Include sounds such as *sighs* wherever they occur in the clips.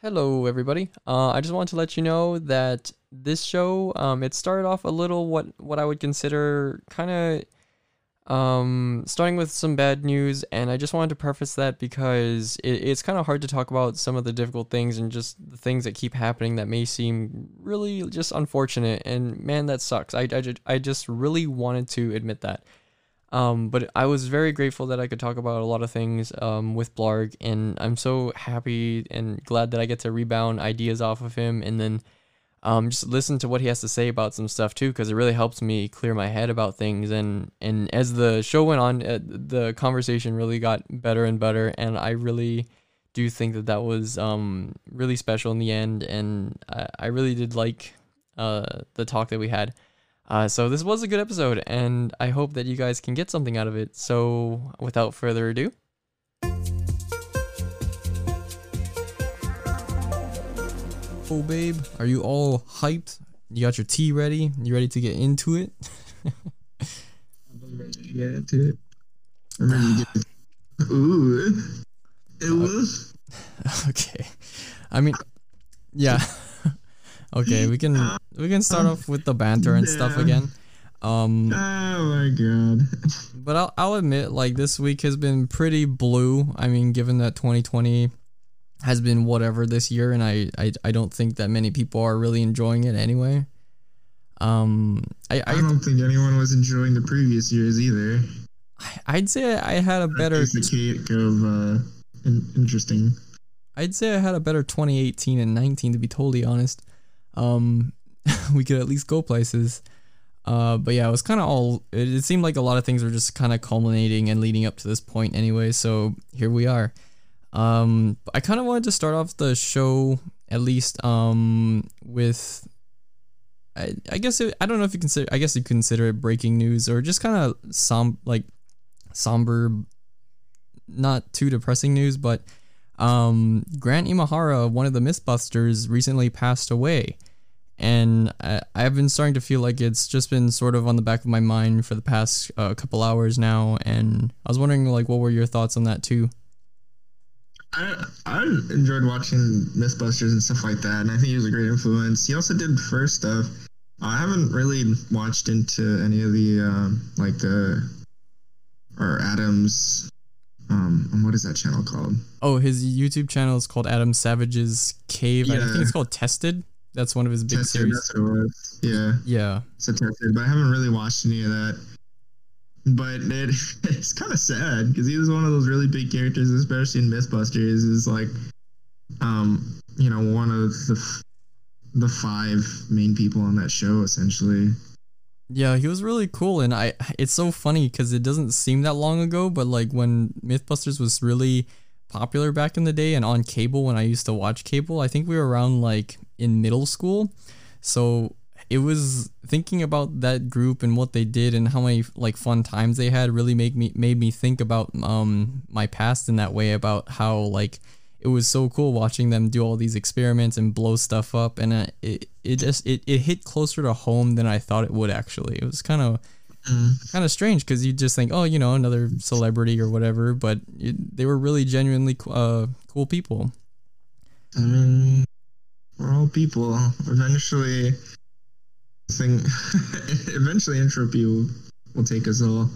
Hello, everybody. Uh, I just wanted to let you know that this show, um, it started off a little what what I would consider kind of um, starting with some bad news, and I just wanted to preface that because it, it's kind of hard to talk about some of the difficult things and just the things that keep happening that may seem really just unfortunate. And man, that sucks. I, I, I just really wanted to admit that. Um, but I was very grateful that I could talk about a lot of things um, with Blarg, and I'm so happy and glad that I get to rebound ideas off of him and then um, just listen to what he has to say about some stuff too, because it really helps me clear my head about things. And and as the show went on, uh, the conversation really got better and better, and I really do think that that was um, really special in the end, and I, I really did like uh, the talk that we had. Uh, so this was a good episode, and I hope that you guys can get something out of it. So without further ado. Oh, babe, are you all hyped? You got your tea ready? You ready to get into it? I'm ready to get into it. I'm ready to get Ooh. It was. *laughs* okay. I mean, yeah. *laughs* okay, we can we can start off with the banter and stuff again. Um, Oh my god. *laughs* but I'll I'll admit, like this week has been pretty blue. I mean, given that 2020 has been whatever this year, and I I, I don't think that many people are really enjoying it anyway. Um, I, I I don't think anyone was enjoying the previous years either. I'd say I had a better cake of uh, interesting. I'd say I had a better 2018 and 19 to be totally honest. Um, *laughs* we could at least go places. Uh, but yeah, it was kind of all. It, it seemed like a lot of things were just kind of culminating and leading up to this point anyway. So here we are. Um, I kind of wanted to start off the show at least um with. I, I guess it, I don't know if you consider. I guess you consider it breaking news or just kind of som like somber, not too depressing news, but um, Grant Imahara, one of the Mythbusters, recently passed away. And I, I've been starting to feel like it's just been sort of on the back of my mind for the past uh, couple hours now. And I was wondering, like, what were your thoughts on that too? I I enjoyed watching Mythbusters and stuff like that, and I think he was a great influence. He also did first stuff. I haven't really watched into any of the um, like the or Adams. Um, what is that channel called? Oh, his YouTube channel is called Adam Savage's Cave. I think it's called Tested. That's one of his big Tested, series. That's what it was. Yeah. Yeah. so tested, but I haven't really watched any of that. But it, *laughs* it's kind of sad because he was one of those really big characters, especially in MythBusters. Is like, um, you know, one of the f- the five main people on that show, essentially. Yeah, he was really cool, and I. It's so funny because it doesn't seem that long ago, but like when MythBusters was really popular back in the day and on cable when I used to watch cable, I think we were around like in middle school, so it was thinking about that group and what they did and how many like fun times they had really make me made me think about um my past in that way about how like it was so cool watching them do all these experiments and blow stuff up. And uh, it, it just it, it hit closer to home than i thought it would actually. It was kind of Mm. kind of strange because you just think oh you know another celebrity or whatever but it, they were really genuinely uh, cool people I mean, we're all people. Eventually, thing. *laughs* eventually, entropy will, will take us all.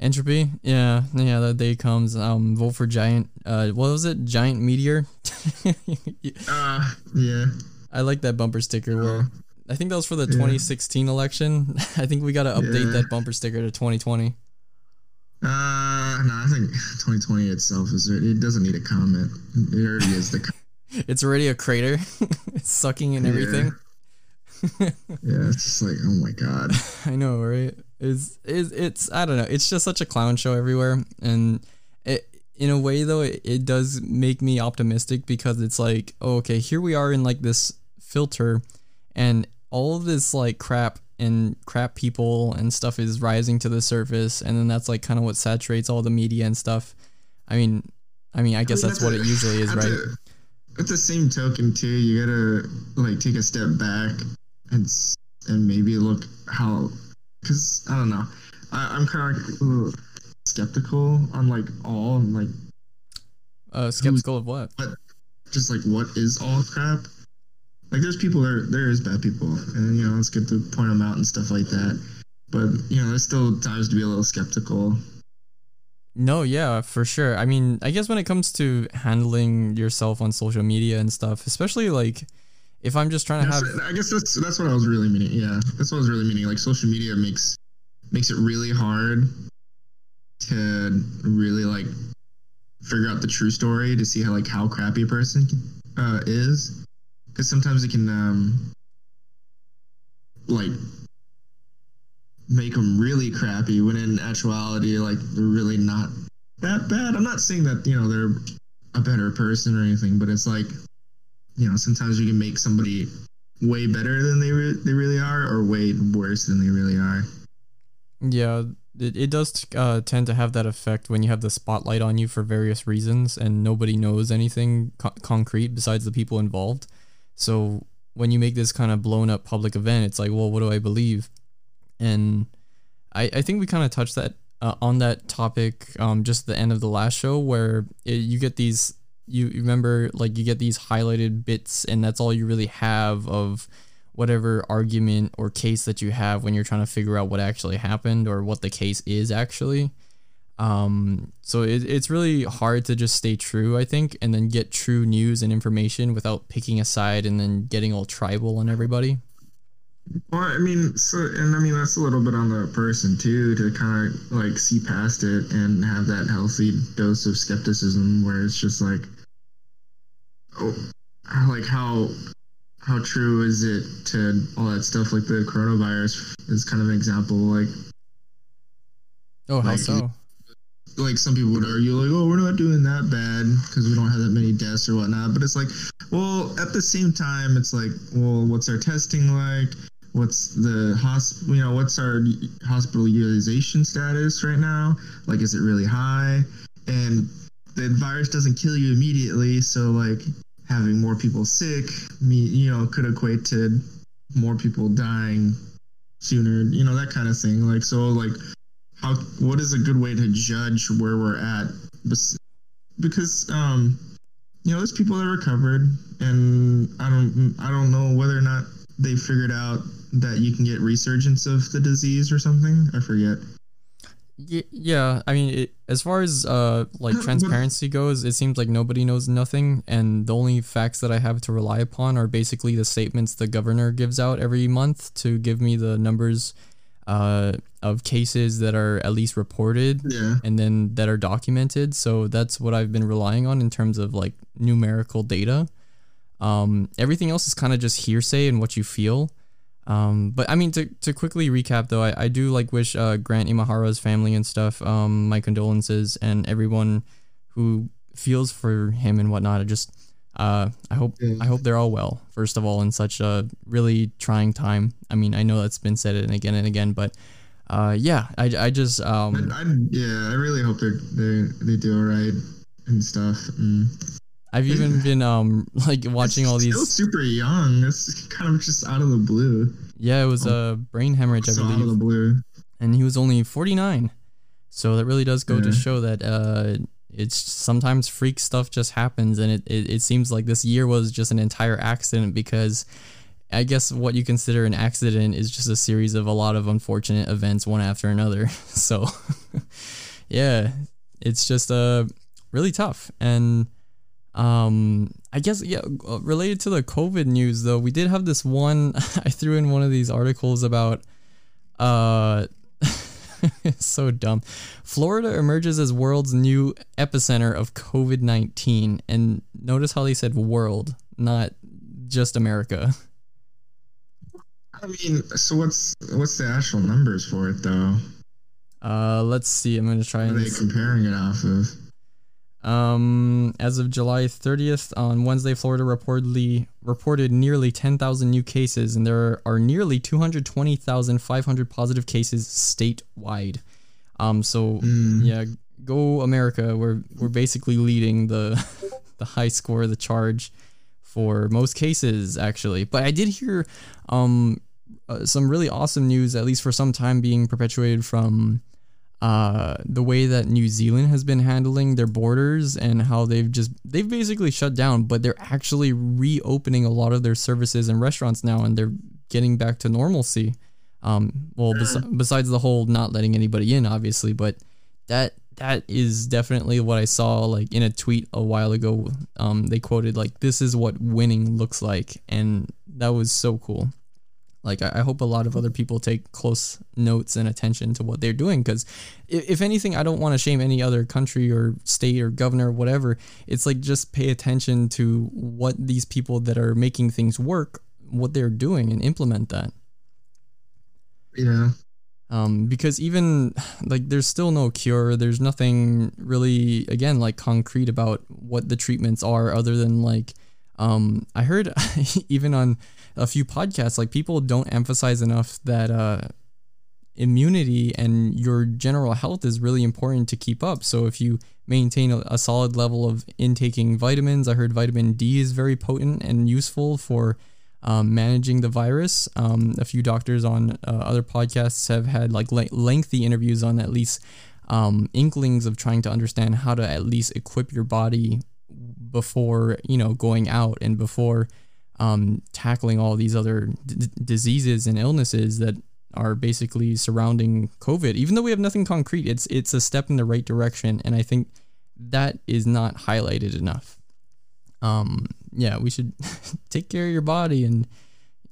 entropy yeah yeah that day comes um vote for giant uh what was it giant meteor Uh, *laughs* yeah. i like that bumper sticker where Uh, i think that was for the Yeah. 2016 election *laughs* i think we got to update Yeah. that bumper sticker to 2020 uh, no, I think 2020 itself is it doesn't need a comment. It already is the. *laughs* it's already a crater *laughs* it's sucking and Yeah. everything Yeah, it's just like, oh my god. I know, right? It's, it's it's I don't know. It's just such a clown show everywhere, and it in a way though it, it does make me optimistic because it's like, oh, okay, here we are in like this filter, and all of this like crap and crap people and stuff is rising to the surface, and then that's like kind of what saturates all the media and stuff. I mean, I mean, I guess mean, that's what a- it usually is, right? a- At the same token, too, you gotta like take a step back and and maybe look how, because I don't know, I, I'm kind of like, skeptical on like all and like Uh, skeptical of what? but just like what is all crap. Like there's people there there is bad people, and you know it's good to point them out and stuff like that. But you know, there's still times to be a little skeptical. No, yeah, for sure. I mean, I guess when it comes to handling yourself on social media and stuff, especially like if I'm just trying to have I guess that's that's what I was really meaning. Yeah, that's what I was really meaning. Like social media makes makes it really hard to really like figure out the true story to see how like how crappy a person uh, is, because sometimes it can um like make them really crappy when in actuality like they're really not that bad. I'm not saying that you know they're a better person or anything, but it's like you know sometimes you can make somebody way better than they re- they really are or way worse than they really are. Yeah, it, it does uh, tend to have that effect when you have the spotlight on you for various reasons and nobody knows anything co- concrete besides the people involved. So when you make this kind of blown up public event, it's like, well, what do I believe? And I, I think we kind of touched that uh, on that topic um, just at the end of the last show where it, you get these you remember like you get these highlighted bits and that's all you really have of whatever argument or case that you have when you're trying to figure out what actually happened or what the case is actually. Um, so it, it's really hard to just stay true, I think, and then get true news and information without picking a side and then getting all tribal on everybody. Well, I mean, so and I mean that's a little bit on the person too to kind of like see past it and have that healthy dose of skepticism where it's just like, oh, like how how true is it to all that stuff like the coronavirus is kind of an example like oh how like, so like some people would argue like oh we're not doing that bad because we don't have that many deaths or whatnot. But it's like well at the same time it's like well what's our testing like? What's the hospital you know what's our hospital utilization status right now? Like is it really high? And the virus doesn't kill you immediately so like having more people sick, me, you know, could equate to more people dying sooner, you know, that kind of thing. Like, so, like, how, what is a good way to judge where we're at? Because, um, you know, there's people that recovered, and I don't, I don't know whether or not they figured out that you can get resurgence of the disease or something. I forget. Yeah, I mean, it, as far as uh like *clears throat* transparency goes, it seems like nobody knows nothing, and the only facts that I have to rely upon are basically the statements the governor gives out every month to give me the numbers uh of cases that are at least reported yeah. and then that are documented. So that's what I've been relying on in terms of like numerical data. Um, everything else is kind of just hearsay and what you feel. Um, but I mean, to, to quickly recap though, I, I do like wish uh, Grant Imahara's family and stuff um, my condolences and everyone who feels for him and whatnot. I just uh, I hope. I hope they're all well. First of all, in such a really trying time. I mean, I know that's been said and again and again, but uh, yeah, I, I just um, I, I, yeah, I really hope they they they do all right and stuff. And I've even been um *laughs* like watching all these. Still super young. It's kind of just out of the blue. Yeah, it was oh. a brain hemorrhage, I believe. Out of the blue. And he was only 49. So that really does go yeah. to show that uh, it's sometimes freak stuff just happens, and it, it it seems like this year was just an entire accident because. I guess what you consider an accident is just a series of a lot of unfortunate events, one after another. *laughs* So, *laughs* yeah, it's just uh, really tough. And um, I guess yeah. Uh, related to the COVID news, though, we did have this one. *laughs* I threw in one of these articles about. Uh, it's *laughs* so dumb. Florida emerges as world's new epicenter of COVID nineteen, and notice how they said world, not just America. I mean, so what's what's the actual numbers for it though? Uh, let's see. I'm gonna try. What are they comparing it off of? Um, as of July 30th, on Wednesday, Florida reportedly reported nearly 10,000 new cases, and there are nearly 220,500 positive cases statewide. Um, so mm. yeah, go America! We're we're basically leading the *laughs* the high score, the charge for most cases actually. But I did hear um uh, some really awesome news, at least for some time, being perpetuated from uh, the way that New Zealand has been handling their borders and how they've just they've basically shut down, but they're actually reopening a lot of their services and restaurants now, and they're getting back to normalcy. Um, well, bes- besides the whole not letting anybody in, obviously, but that that is definitely what I saw like in a tweet a while ago. Um, they quoted like this is what winning looks like, and that was so cool. Like I, I hope a lot of other people take close notes and attention to what they're doing because if, if anything, I don't want to shame any other country or state or governor or whatever. It's like just pay attention to what these people that are making things work, what they're doing, and implement that. Yeah. Um, because even like there's still no cure. There's nothing really again like concrete about what the treatments are other than like um, I heard *laughs* even on a few podcasts like people don't emphasize enough that uh, immunity and your general health is really important to keep up. So if you maintain a, a solid level of intaking vitamins, I heard vitamin D is very potent and useful for um, managing the virus. Um, a few doctors on uh, other podcasts have had like le- lengthy interviews on at least um, inklings of trying to understand how to at least equip your body before you know going out and before um, tackling all these other d- diseases and illnesses that are basically surrounding COVID. Even though we have nothing concrete, it's it's a step in the right direction, and I think that is not highlighted enough. Um, yeah, we should *laughs* take care of your body and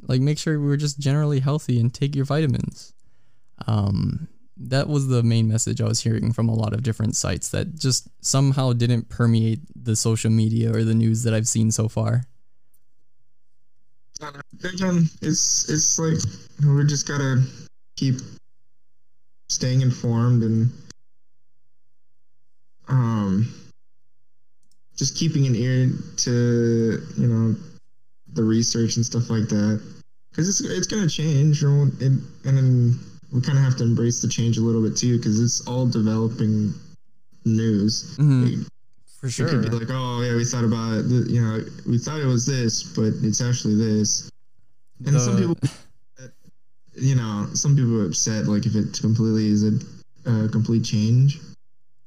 like make sure we're just generally healthy and take your vitamins. Um, that was the main message I was hearing from a lot of different sites that just somehow didn't permeate the social media or the news that I've seen so far. Again, it's it's like we just gotta keep staying informed and um just keeping an ear to you know the research and stuff like that because it's it's gonna change and and then we kind of have to embrace the change a little bit too because it's all developing news. Mm-hmm. For It sure. could be like, oh yeah, we thought about it. You know, we thought it was this, but it's actually this. And some people, you know, some people are upset like if it completely is a uh, complete change.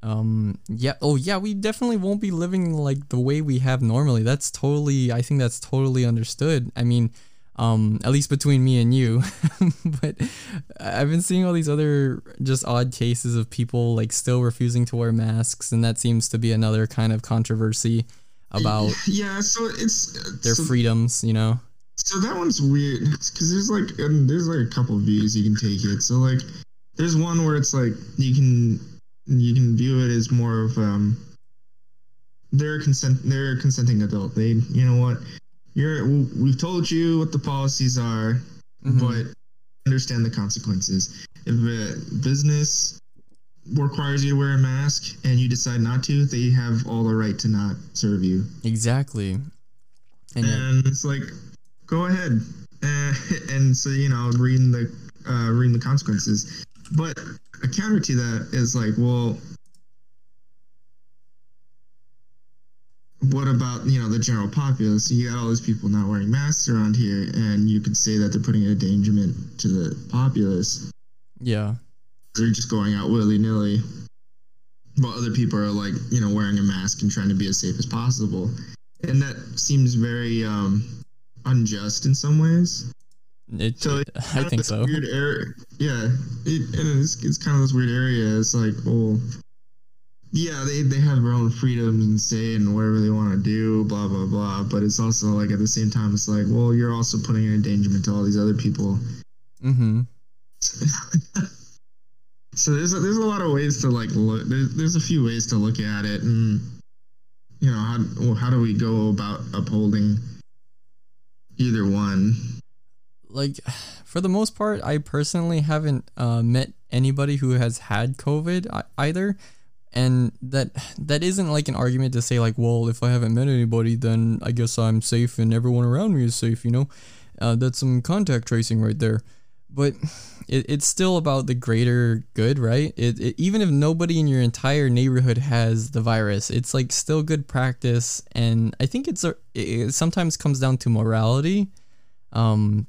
Um yeah oh yeah we definitely won't be living like the way we have normally that's totally I think that's totally understood I mean um at least between me and you *laughs* but I've been seeing all these other just odd cases of people like still refusing to wear masks and that seems to be another kind of controversy about *laughs* yeah, so it's their so, freedoms you know So that one's weird because there's like um, there's like a couple views you can take it. So like there's one where it's like you can you can view it as more of um they're consent they're a consenting adult. They you know what you're we've told you what the policies are, Mhm. but understand the consequences. If a business requires you to wear a mask and you decide not to, they have all the right to not serve you. exactly and and it's like go ahead uh, *laughs* and so you know reading the uh, reading the consequences but a counter to that is like well what about you know the general populace? You got all these people not wearing masks around here and you could say that they're putting an endangerment to the populace. Yeah. They're just going out willy-nilly. While other people are like you know wearing a mask and trying to be as safe as possible. And that seems very um unjust in some ways. It, So it- it's I think so. weird area yeah. It, and it's, it's kind of this weird area. It's like well yeah they, they have their own freedoms and say and whatever they want to do blah blah blah. But it's also like at the same time it's like well you're also putting an endangerment to all these other people. Mm-hmm. *laughs* So there's a, there's a lot of ways to like look there's, there's a few ways to look at it and you know how well, how do we go about upholding either one? Like *sighs* for the most part i personally haven't uh, met anybody who has had covid either and that that isn't like an argument to say like well if i haven't met anybody then i guess i'm safe and everyone around me is safe you know? Uh, that's some contact tracing right there. But it, it's still about the greater good right? It, it even if nobody in your entire neighborhood has the virus it's like still good practice. And i think it's a it sometimes comes down to morality. Um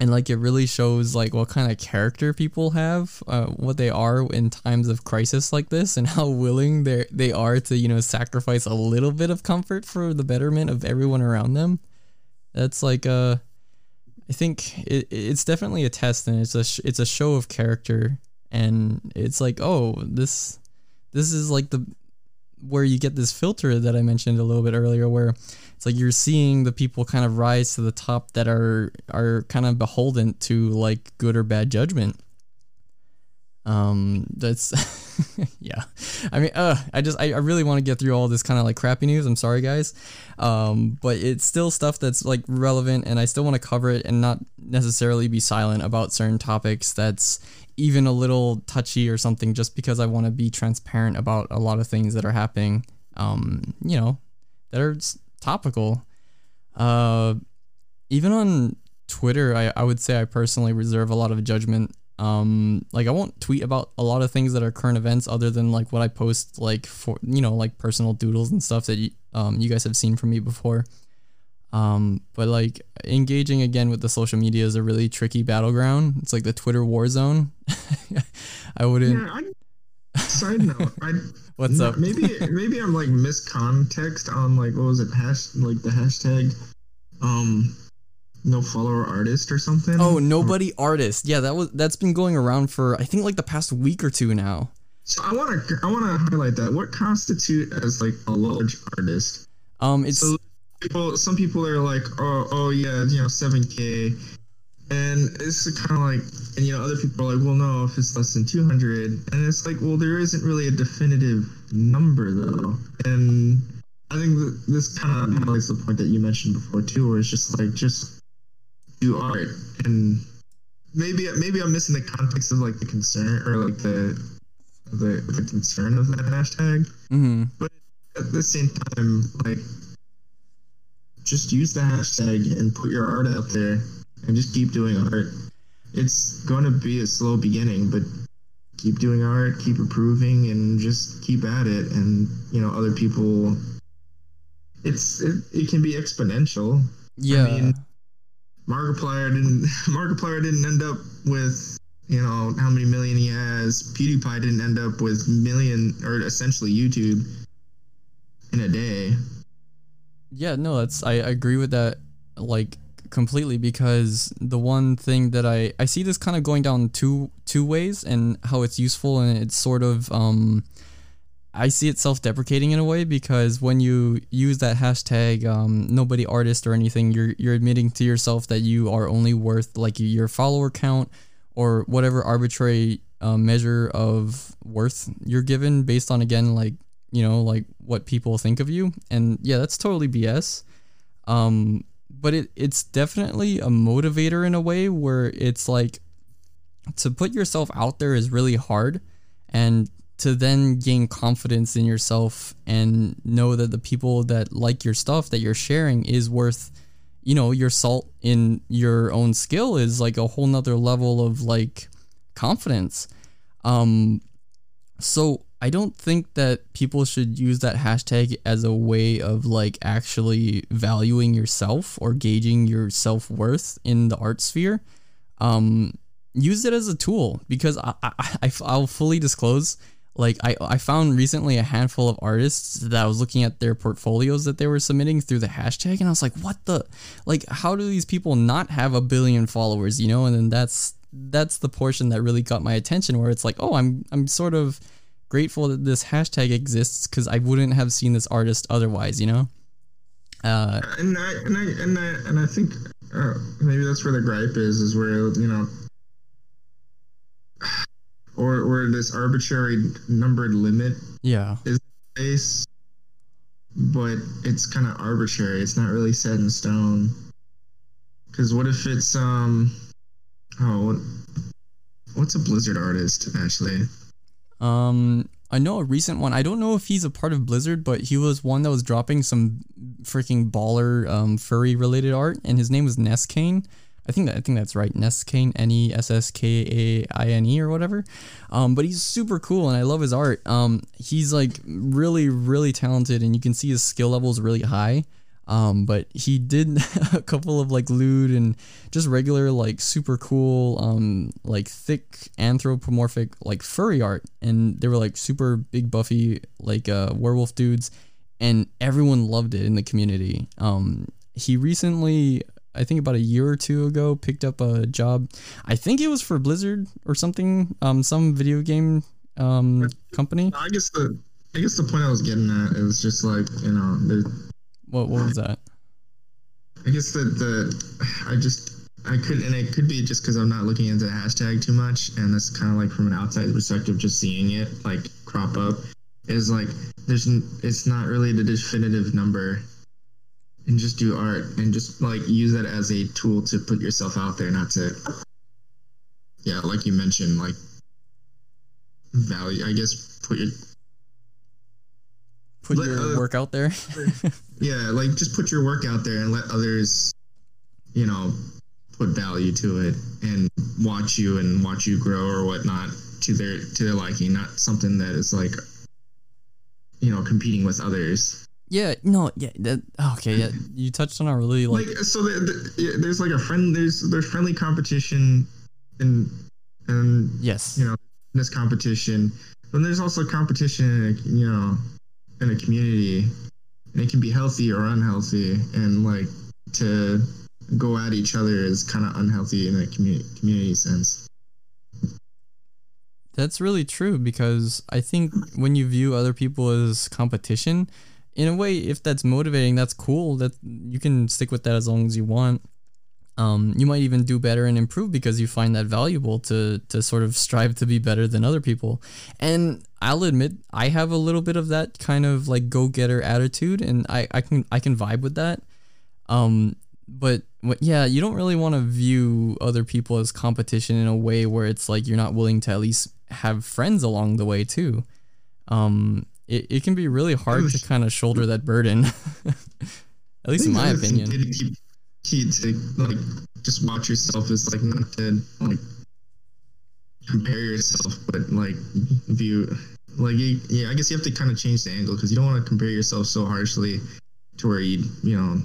and like it really shows like what kind of character people have, uh, what they are in times of crisis like this, and *laughs* how willing they they are to you know sacrifice a little bit of comfort for the betterment of everyone around them. That's like uh, I think it, it's definitely a test, and it's a sh- it's a show of character, and it's like oh this this is like the where you get this filter that I mentioned a little bit earlier, where it's like you're seeing the people kind of rise to the top that are are kind of beholden to like good or bad judgment. Um, that's *laughs* yeah. I mean, uh, I just I, I really want to get through all this kind of like crappy news. I'm sorry, guys. Um, but it's still stuff that's like relevant, and I still want to cover it and not necessarily be silent about certain topics. That's even a little touchy or something, just because I want to be transparent about a lot of things that are happening. Um, you know, that are topical. Uh, even on Twitter, I, I would say I personally reserve a lot of judgment. Um, like I won't tweet about a lot of things that are current events other than like what I post like for you know like personal doodles and stuff that you, um, you guys have seen from me before. Um, but like engaging again with the social media is a really tricky battleground. It's like the Twitter war zone. *laughs* I wouldn't. Yeah, side note, I *laughs* What's no, up? maybe maybe I'm like miscontext on like what was it hash like the hashtag um no follower artist or something. Oh, nobody artist. Yeah, that was that's been going around for I think like the past week or two now. So I want to I want to highlight that. What constitute as like a large artist? Um, it's So people, some people are like, oh, oh yeah, you know, seven k, and it's kind of like, and you know, other people are like, well, no, if it's less than two hundred, and it's like, well, there isn't really a definitive number though, and I think that this kind of highlights the point that you mentioned before too, where it's just like, just do art, and maybe maybe I'm missing the context of like the concern or like the the, the concern of that hashtag. Mhm. But at the same time, like, just use the hashtag and put your art out there and just keep doing art. It's going to be a slow beginning, but keep doing art, keep improving, and just keep at it. And, you know, other people, it's, it, it can be exponential. yeah. I mean, Markiplier didn't, *laughs* Markiplier didn't end up with, you know, how many million he has. PewDiePie didn't end up with million, or essentially YouTube in a day. Yeah, no, that's I agree with that like completely because the one thing that I I see this kind of going down two two ways and how it's useful and it's sort of um I see it self-deprecating in a way because when you use that hashtag um, nobody artist or anything you're you're admitting to yourself that you are only worth like your follower count or whatever arbitrary uh, measure of worth you're given based on again like you know like what people think of you. And yeah that's totally bs um but it it's definitely a motivator in a way where it's like to put yourself out there is really hard and to then gain confidence in yourself and know that the people that like your stuff that you're sharing is worth you know your salt in your own skill is like a whole nother level of like confidence. Um so I don't think that people should use that hashtag as a way of like actually valuing yourself or gauging your self worth in the art sphere. Um, use it as a tool because I, I, I'll fully disclose. Like I, I found recently a handful of artists that I was looking at their portfolios that they were submitting through the hashtag, and I was like, what the, like, how do these people not have a billion followers? You know, and then that's that's the portion that really got my attention, where it's like, oh, I'm I'm sort of grateful that this hashtag exists because I wouldn't have seen this artist otherwise, you know. Uh, and I and I and I and I think uh, maybe that's where the gripe is, is where you know, or or this arbitrary numbered limit yeah, is base, but it's kind of arbitrary. It's not really set in stone. Because what if it's um, oh, what, what's a Blizzard artist actually? Um, I know a recent one. I don't know if he's a part of Blizzard, but he was one that was dropping some freaking baller um, furry related art, and his name was Neskane. I think that I think that's right, Neskane, N E S S K A I N E or whatever. Um, but he's super cool, and I love his art. Um, he's like really really talented, and you can see his skill level is really high. Um, but he did *laughs* a couple of like lewd and just regular like super cool um like thick anthropomorphic like furry art and they were like super big buffy like uh werewolf dudes and everyone loved it in the community. Um he recently I think about a year or two ago picked up a job. I think it was for Blizzard or something, um some video game um company. I guess the I guess the point I was getting at is just like you know What what was that? I guess that the I just I could and it could be just because I'm not looking into the hashtag too much, and that's kind of like from an outside perspective, just seeing it like crop up is like there's it's not really the definitive number, and just do art and just like use that as a tool to put yourself out there, not to yeah, like you mentioned, like value. I guess put your Put Let, your uh, work out there. *laughs* yeah, like just put your work out there and let others, you know, put value to it and watch you and watch you grow or whatnot to their to their liking, not something that is like, you know, competing with others. Yeah, no, yeah, that, okay, yeah, you touched on a really like, Like so, the, the, yeah, there's like a friend. There's there's friendly competition, and and yes, you know this competition, but there's also competition, you know, in a community, and it can be healthy or unhealthy, and like to go at each other is kind of unhealthy in a community community sense. that's really true because I think when you view other people as competition, in a way, if that's motivating, that's cool. That you can stick with that as long as you want. Um, you might even do better and improve because you find that valuable to to sort of strive to be better than other people. And I'll admit I have a little bit of that kind of like go getter attitude, and I, I can I can vibe with that. Um, but yeah, you don't really want to view other people as competition in a way where it's like you're not willing to at least have friends along the way too. Um, it, it can be really hard to kind of shoulder that burden. *laughs* at least in my opinion. the Key, key to like just watch yourself is like not to like compare yourself, but like view like yeah. I guess you have to kind of change the angle because you don't want to compare yourself so harshly to where you you know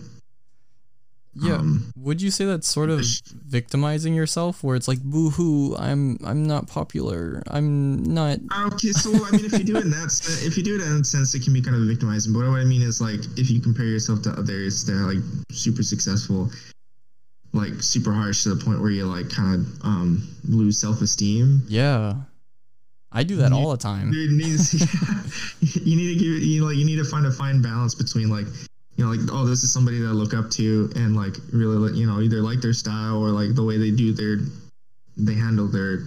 Yeah. um, Would you say that's sort of victimizing yourself where it's like boo hoo, I'm I'm not popular. I'm not Okay, so I mean, if you do it in that sense, if you do it in that sense, it can be kind of victimizing. But what I mean is like if you compare yourself to others that are like super successful, like super harsh to the point where you like kind of um, lose self esteem. Yeah. I do that You- all the time. You need, *laughs* you need to give you like you need to find a fine balance between like you know like oh this is somebody that I look up to and like really you know either like their style or like the way they do their they handle their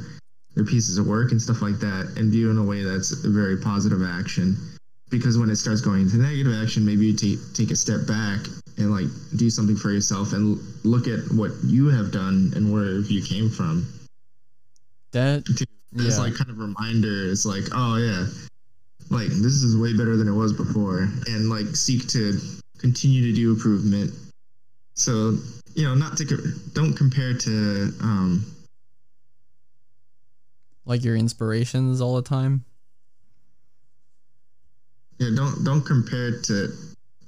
their pieces of work and stuff like that and view in a way that's a very positive action. Because when it starts going into negative action maybe you take take a step back and like do something for yourself and l- look at what you have done and where you came from. That it's Yeah. like kind of reminder it's like oh yeah like this is way better than it was before. And like seek to continue to do improvement so you know not to don't compare to um like your inspirations all the time. yeah don't don't compare to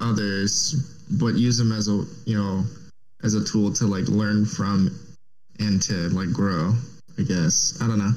others but use them as a you know as a tool to like learn from and to like grow i guess i don't know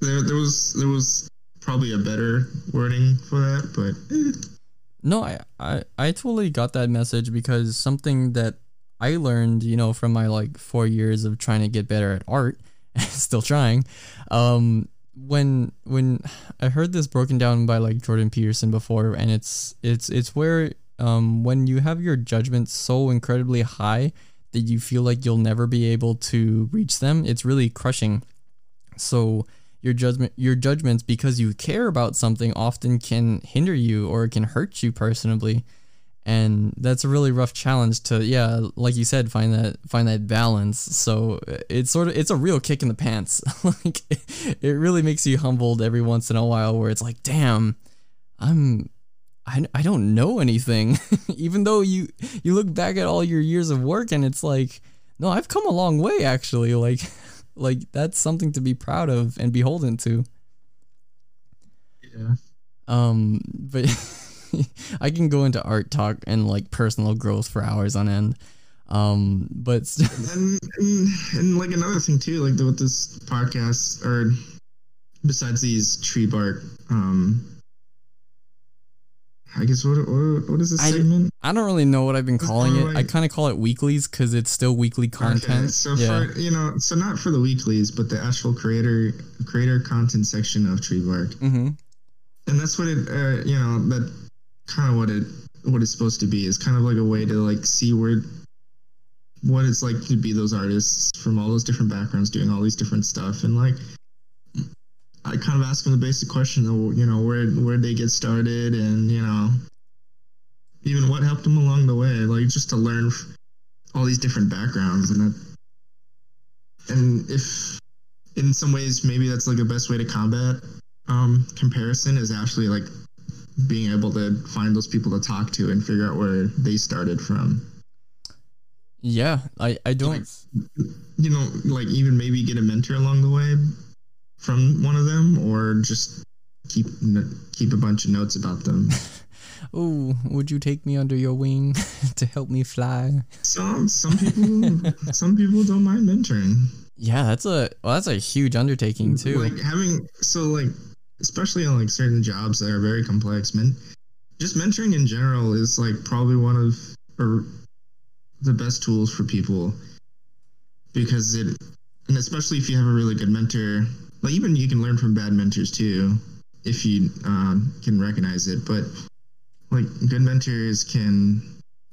there there was there was probably a better wording for that but eh. No, I, I I totally got that message because something that I learned, you know, from my like four years of trying to get better at art, *laughs* and still trying. Um, when when I heard this broken down by like Jordan Peterson before, and it's it's it's where um when you have your judgment so incredibly high that you feel like you'll never be able to reach them, it's really crushing. So your judgment your judgments because you care about something often can hinder you or it can hurt you personally and that's a really rough challenge to yeah like you said find that find that balance. So uh, it's sort of it's a real kick in the pants. *laughs* Like it really makes you humbled every once in a while where it's like damn i'm I, I don't know anything. *laughs* Even though you you look back at all your years of work and it's like no i've come a long way actually. Like *laughs* like that's something to be proud of and beholden to yeah um but *laughs* I can go into art talk and like personal growth for hours on end. Um, but *laughs* and, and, and like another thing too, like with this podcast, or besides these tree bark, um, I guess what what, what is this I, segment? I don't really know what I've been calling it. Like, I kind of call it weeklies because it's still weekly content. Okay, so yeah. for you know, so not for the weeklies, but the actual creator creator content section of Tree Bark. Mm-hmm. And that's what it, uh, you know, that kind of what it what it's supposed to be is kind of like a way to like see where what it's like to be those artists from all those different backgrounds doing all these different stuff and like I kind of ask them the basic question you know where where they get started and you know even what helped them along the way like just to learn all these different backgrounds and that and if in some ways maybe that's like the best way to combat um, comparison is actually like being able to find those people to talk to and figure out where they started from. Yeah i i don't you know like even maybe get a mentor along the way from one of them, or just keep keep a bunch of notes about them. *laughs* oh, would you take me under your wing *laughs* to help me fly? Some some people *laughs* some people don't mind mentoring. Yeah, that's a well, that's a huge undertaking too. Like having so like especially on like certain jobs that are very complex, men just mentoring in general is like probably one of or the best tools for people because it and especially if you have a really good mentor like even you can learn from bad mentors too if you uh, can recognize it but like good mentors can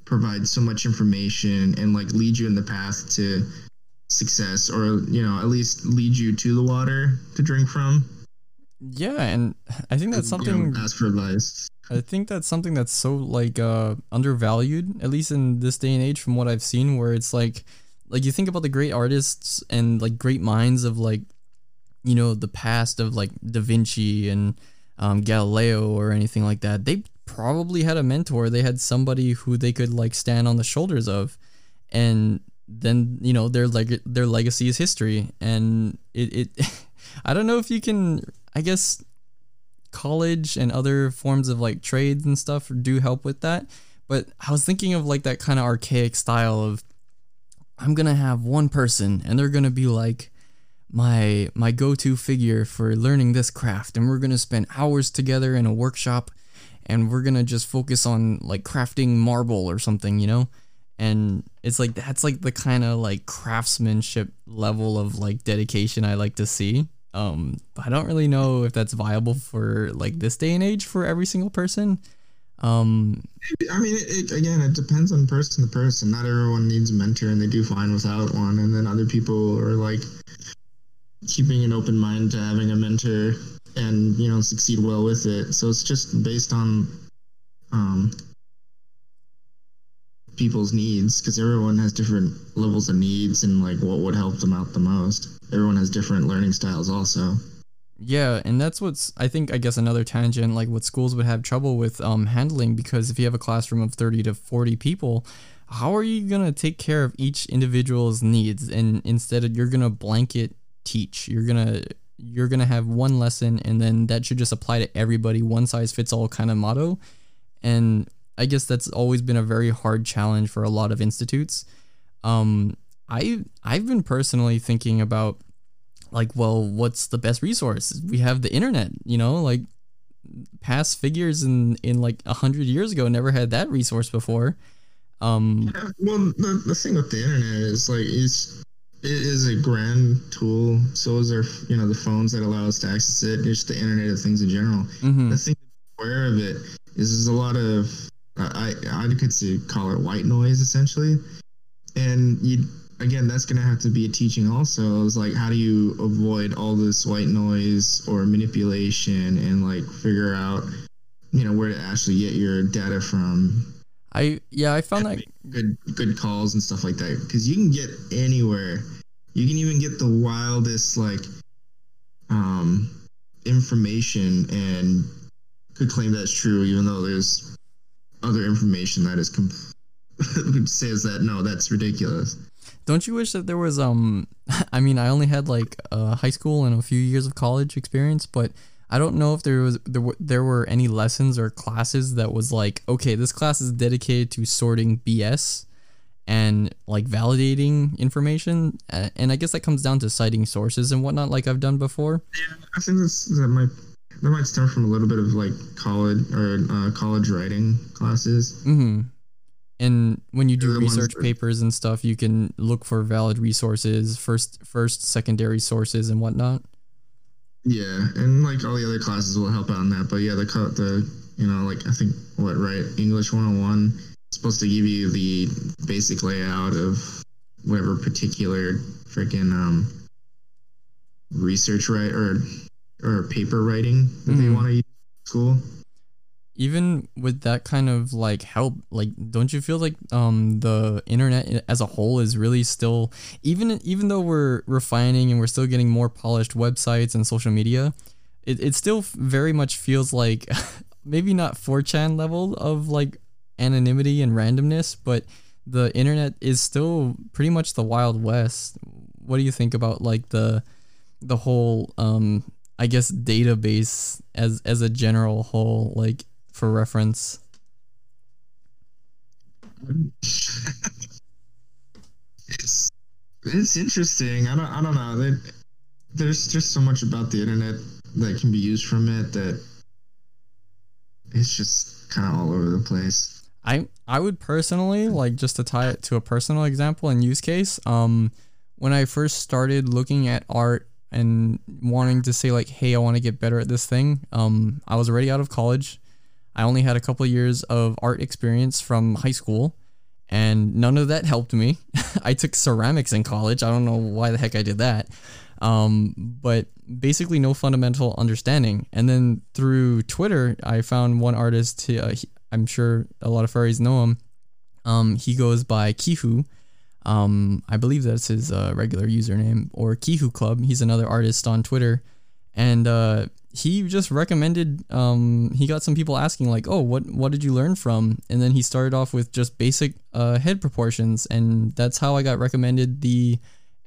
provide so much information and like lead you in the path to success or you know at least lead you to the water to drink from. Yeah and i think that's something you know, ask for advice. I think that's something that's so like uh undervalued at least in this day and age from what i've seen where it's like like you think about the great artists and like great minds of like you know the past of like Da Vinci and um, Galileo or anything like that, they probably had a mentor. They had somebody who they could like stand on the shoulders of, and then you know their leg their legacy is history. And it, it *laughs* I don't know if you can. I guess college and other forms of like trades and stuff do help with that. But I was thinking of like that kind of archaic style of I'm gonna have one person and they're gonna be like my my go-to figure for learning this craft and we're going to spend hours together in a workshop and we're going to just focus on like crafting marble or something, you know? And it's like that's like the kind of like craftsmanship level of like dedication I like to see. Um I don't really know if that's viable for like this day and age for every single person. Um, I mean, it, again, it depends on person to person. Not everyone needs a mentor, and they do fine without one. And then other people are like, keeping an open mind to having a mentor and you know succeed well with it. So it's just based on um, people's needs because everyone has different levels of needs and like what would help them out the most. Everyone has different learning styles also. Yeah, and that's what's I think I guess another tangent like what schools would have trouble with um, handling because if you have a classroom of 30 to 40 people, how are you going to take care of each individual's needs and instead you're going to blanket teach. You're gonna you're gonna have one lesson, and then that should just apply to everybody. One size fits all kind of motto, and I guess that's always been a very hard challenge for a lot of institutes. Um, I I've been personally thinking about like, well, what's the best resource? We have the internet, you know, like past figures in in like a hundred years ago never had that resource before. Um, yeah, well, the, the thing with the internet is like is it is a grand tool. So is our, you know, the phones that allow us to access it. It's just the Internet of Things in general. Mm-hmm. The thing aware of it is there's a lot of I I could say call it white noise essentially, and you again that's going to have to be a teaching also. Is like how do you avoid all this white noise or manipulation and like figure out you know where to actually get your data from I yeah, I found that good good calls and stuff like that because you can get anywhere. You can even get the wildest like um information and could claim that's true, even though there's other information that is comp- *laughs* says that no, that's ridiculous. Don't you wish that there was um? *laughs* I mean, I only had like uh, high school and a few years of college experience, but I don't know if there was there were, there were any lessons or classes that was like, okay, this class is dedicated to sorting BS and like validating information, and I guess that comes down to citing sources and whatnot, like I've done before. Yeah, I think this that might that might stem from a little bit of like college or uh, college writing classes. Mm-hmm. And when you do research papers and stuff, you can look for valid resources, first, first, secondary sources, and whatnot. Yeah, and like all the other classes will help out in that. But yeah, the the you know like I think what right English 101 is supposed to give you the basic layout of whatever particular freaking um research write or or paper writing that they Mhm. want to use in school. even with that kind of like help like don't you feel like um the internet as a whole is really still even even though we're refining and we're still getting more polished websites and social media it, it still very much feels like *laughs* maybe not 4chan level of like anonymity and randomness but the internet is still pretty much the wild west what do you think about like the the whole um i guess database as as a general whole like for reference it's it's interesting. I don't I don't know. There, there's just so much about the internet that can be used from it that it's just kind of all over the place. I I would personally like just to tie it to a personal example and use case. Um, when I first started looking at art and wanting to say like, hey, I want to get better at this thing. Um, I was already out of college. I only had a couple years of art experience from high school, and none of that helped me. *laughs* I took ceramics in college. I don't know why the heck I did that. Um, but basically no fundamental understanding. And then through Twitter, I found one artist. Uh, I'm sure a lot of furries know him. Um, he goes by Kihu. Um, I believe that's his uh, regular username or Kihu Club. He's another artist on Twitter, and uh, he just recommended. Um, he got some people asking like, "Oh, what what did you learn from?" And then he started off with just basic uh, head proportions, and that's how I got recommended the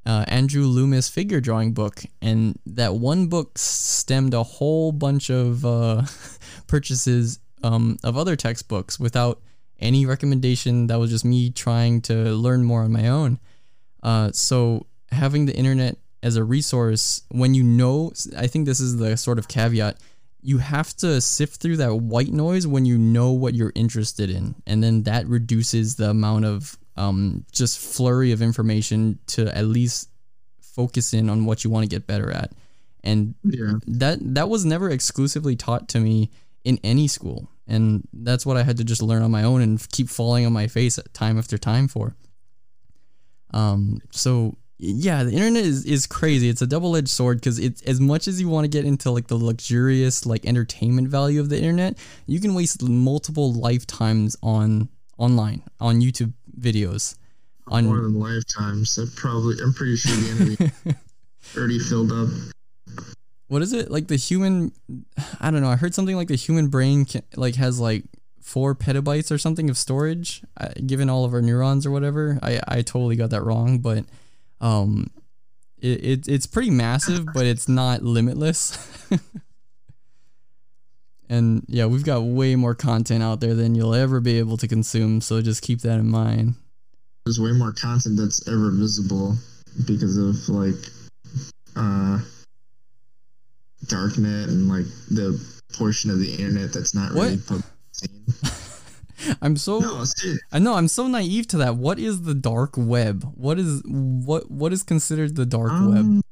uh, Andrew Loomis figure drawing book. And that one book stemmed a whole bunch of uh, *laughs* purchases um, of other textbooks without any recommendation. That was just me trying to learn more on my own. Uh, so having the internet as a resource when you know, I think this is the sort of caveat. You have to sift through that white noise when you know what you're interested in, and then that reduces the amount of um, just flurry of information to at least focus in on what you want to get better at. And Yeah. that that was never exclusively taught to me in any school and that's what i had to just learn on my own and keep falling on my face time after time for um so yeah the internet is, is crazy it's a double-edged sword because it's as much as you want to get into like the luxurious like entertainment value of the internet you can waste multiple lifetimes on online on youtube videos on More than lifetimes. So probably I'm pretty sure the internet *laughs* already filled up. What is it? Like the human i don't know. I heard something like the human brain can, like has like four petabytes or something of storage uh, given all of our neurons or whatever. I i totally got that wrong but um it, it it's pretty massive but it's not limitless. *laughs* And yeah we've got way more content out there than you'll ever be able to consume so just keep that in mind. There's way more content that's ever visible because of like uh darknet and like the portion of the internet that's not really What? public *laughs* i'm so No, I know I'm so naive to that. What is the dark web? What is what what is considered the dark web? um,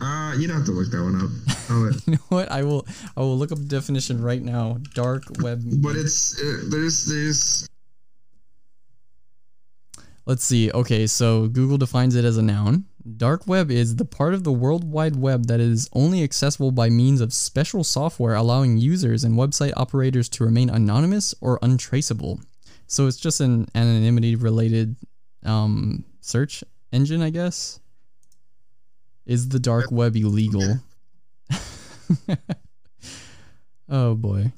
uh, you'd have to look that one up. *laughs* You know what? I will I will look up the definition right now. Dark web. but it's uh, there's there's Let's see. Okay, so Google defines it as a noun. Dark web is the part of the World Wide Web that is only accessible by means of special software allowing users and website operators to remain anonymous or untraceable. So it's just an anonymity related um, search engine, I guess. Is the dark web illegal? *laughs* oh boy.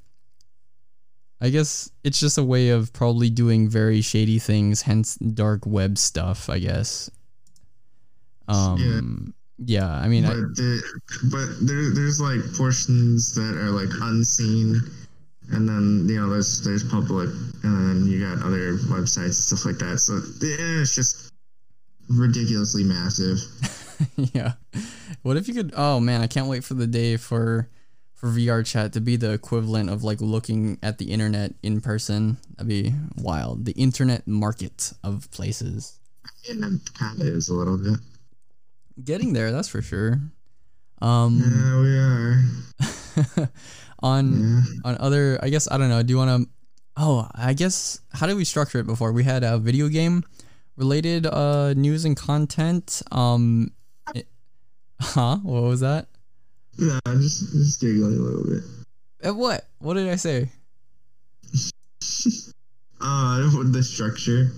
I guess it's just a way of probably doing very shady things, hence dark web stuff, I guess. Um Yeah, I mean, but I, the, but there there's like portions that are like unseen, and then you know there's there's public, and then you got other websites and stuff like that. So yeah, it's just ridiculously massive. *laughs* yeah. What if you could? Oh man, I can't wait for the day for for VR chat to be the equivalent of like looking at the internet in person. That'd be wild. The internet market of places. And it kind of is a little bit. Getting there, that's for sure. Um, Yeah, we are. *laughs* on Yeah. on other, I guess I don't know. Do you want to? Oh, I guess how did we structure it before? We had a video game related uh news and content. Um, it- huh? What was that? No, I'm just just giggling a little bit. Uh, what? What did I say? *laughs* Uh, the structure.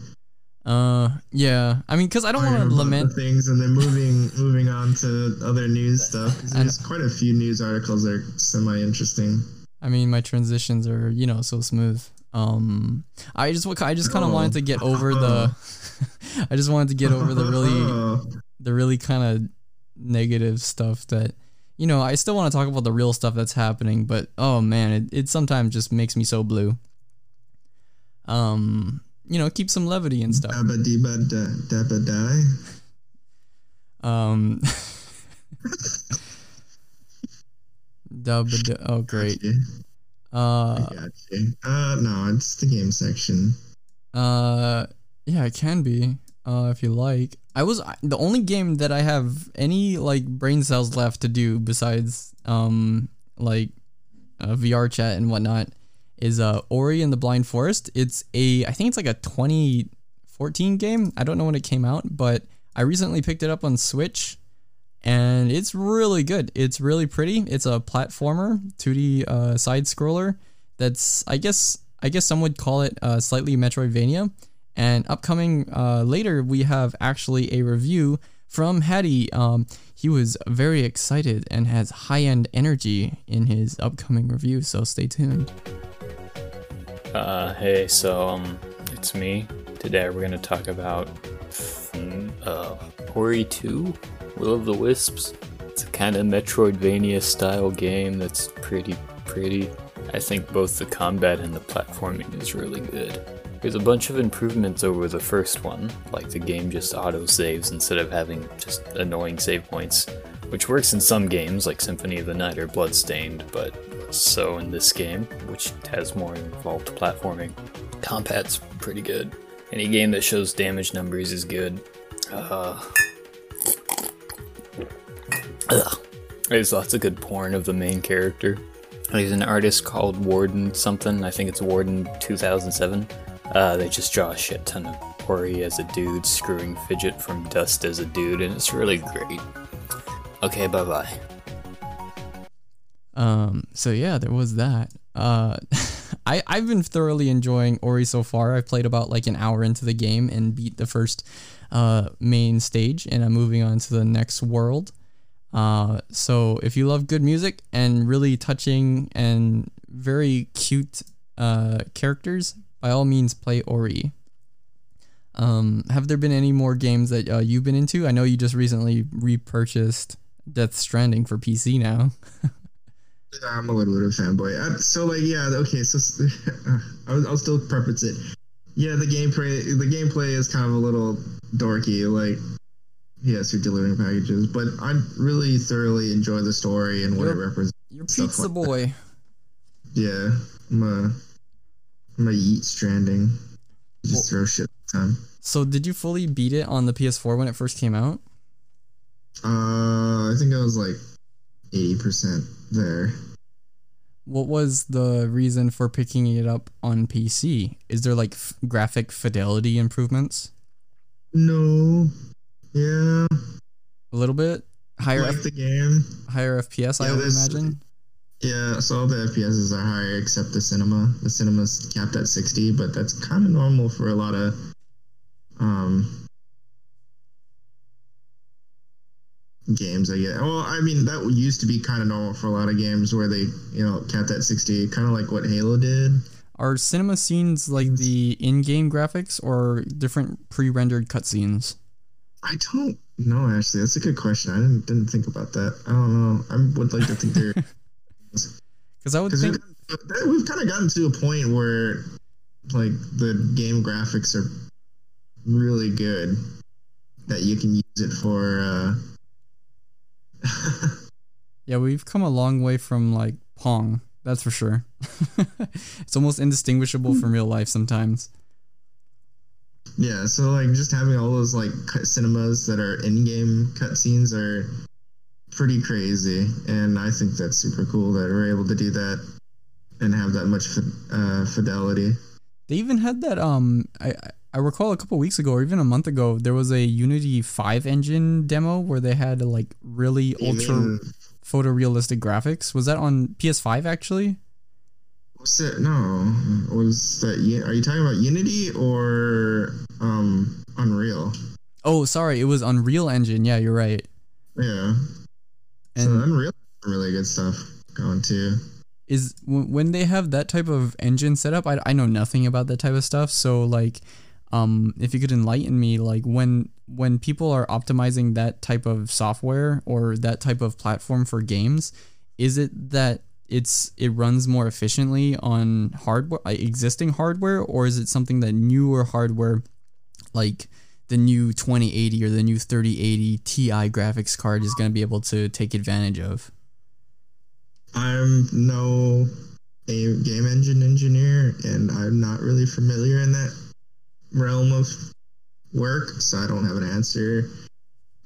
Uh, yeah. I mean, cause I don't want to lament. things and then moving moving on to other news stuff. *laughs* There's quite a few news articles that are semi interesting. I mean, my transitions are you know so smooth. Um, I just I just kind of Oh. wanted to get over the. *laughs* I just wanted to get over the really *laughs* the really kind of negative stuff that you know I still want to talk about the real stuff that's happening, but oh man, it, it sometimes just makes me so blue. Um, you know, keep some levity and stuff. Dabba dibba da dabba die. Um, *laughs* dub, oh great. Uh. Uh, no, it's the game section. Uh, yeah, it can be. Uh, if you like. I was the only game that I have any like brain cells left to do besides um like uh, VR chat and whatnot is uh Ori and the Blind Forest. It's a I think it's like a 2014 game. I don't know when it came out, but I recently picked it up on Switch and it's really good. It's really pretty. It's a platformer, 2D uh, side scroller. That's I guess I guess some would call it uh, slightly Metroidvania. And upcoming uh, later, we have actually a review from Hattie. Um, he was very excited and has high end energy in his upcoming review. So stay tuned. Uh, hey, so um, it's me. Today we're gonna talk about uh, Ori 2, Will of the Wisps. It's a kind of Metroidvania style game that's pretty pretty. I think both the combat and the platforming is really good. There's a bunch of improvements over the first one, like the game just auto saves instead of having just annoying save points, which works in some games like Symphony of the Night or Bloodstained, but so in this game, which has more involved platforming. Combat's pretty good. Any game that shows damage numbers is good. Uh, ugh. There's lots of good porn of the main character. There's an artist called Warden something. I think it's Warden 2007. Uh, they just draw a shit ton of Ori as a dude screwing Fidget from Dust as a dude, and it's really great. Okay, bye bye. Um, so yeah, there was that. Uh, *laughs* I I've been thoroughly enjoying Ori so far. I've played about like an hour into the game and beat the first uh, main stage, and I'm moving on to the next world. Uh, so if you love good music and really touching and very cute uh, characters, by all means play Ori. Um, have there been any more games that uh, you've been into? I know you just recently repurchased Death Stranding for PC now. *laughs* I'm a little bit of a fanboy. Uh, so like, yeah, okay. So *laughs* I'll, I'll still preface it. Yeah, the gameplay the gameplay is kind of a little dorky. Like, yes, you're delivering packages, but I really thoroughly enjoy the story and what Yep. it represents. You're pizza like that. boy. Yeah, I'm a I'm a eat stranding. Just throw shit time. So did you fully beat it on the PS4 when it first came out? Uh, I think I was like eighty percent there. What was the reason for picking it up on PC? Is there like f- graphic fidelity improvements? No, yeah, A little bit higher like F- the game. higher FPS, I would imagine. Yeah, so all the FPSs are higher except the cinema. The cinema's capped at 60, but that's kind of normal for a lot of um games. I get. Well, I mean that used to be kind of normal for a lot of games where they, you know, capped at 60, kind of like what Halo did. Are cinema scenes like the in-game graphics or different pre-rendered cutscenes? I don't know. Actually, that's a good question. I didn't didn't think about that. I don't know. I would like to think they're *laughs* Because I would think we've, we've kind of gotten to a point where like the game graphics are really good that you can use it for. uh *laughs* Yeah, we've come a long way from like Pong. That's for sure. *laughs* it's almost indistinguishable from real life sometimes. Yeah, so like just having all those like cut cinemas that are in-game cutscenes are pretty crazy, and I think that's super cool that we're able to do that and have that much uh, fidelity. They even had that. Um, I I- recall a couple weeks ago, or even a month ago, there was a Unity Five engine demo where they had like really ultra Even- photorealistic graphics. Was that on PS5 actually? what's it? No, was that? Are you talking about Unity or um Unreal? Oh, sorry, it was Unreal Engine. Yeah, you're right. Yeah, so And Unreal really good stuff going too. is when they have that type of engine set up, I, I know nothing about that type of stuff. So like, um, if you could enlighten me, like when when people are optimizing that type of software or that type of platform for games, is it that it's it runs more efficiently on hardware existing hardware or is it something that newer hardware like the new 2080 or the new 3080 Ti graphics card is going to be able to take advantage of? I'm no game engine engineer, and I'm not really familiar in that realm of work, so I don't have an answer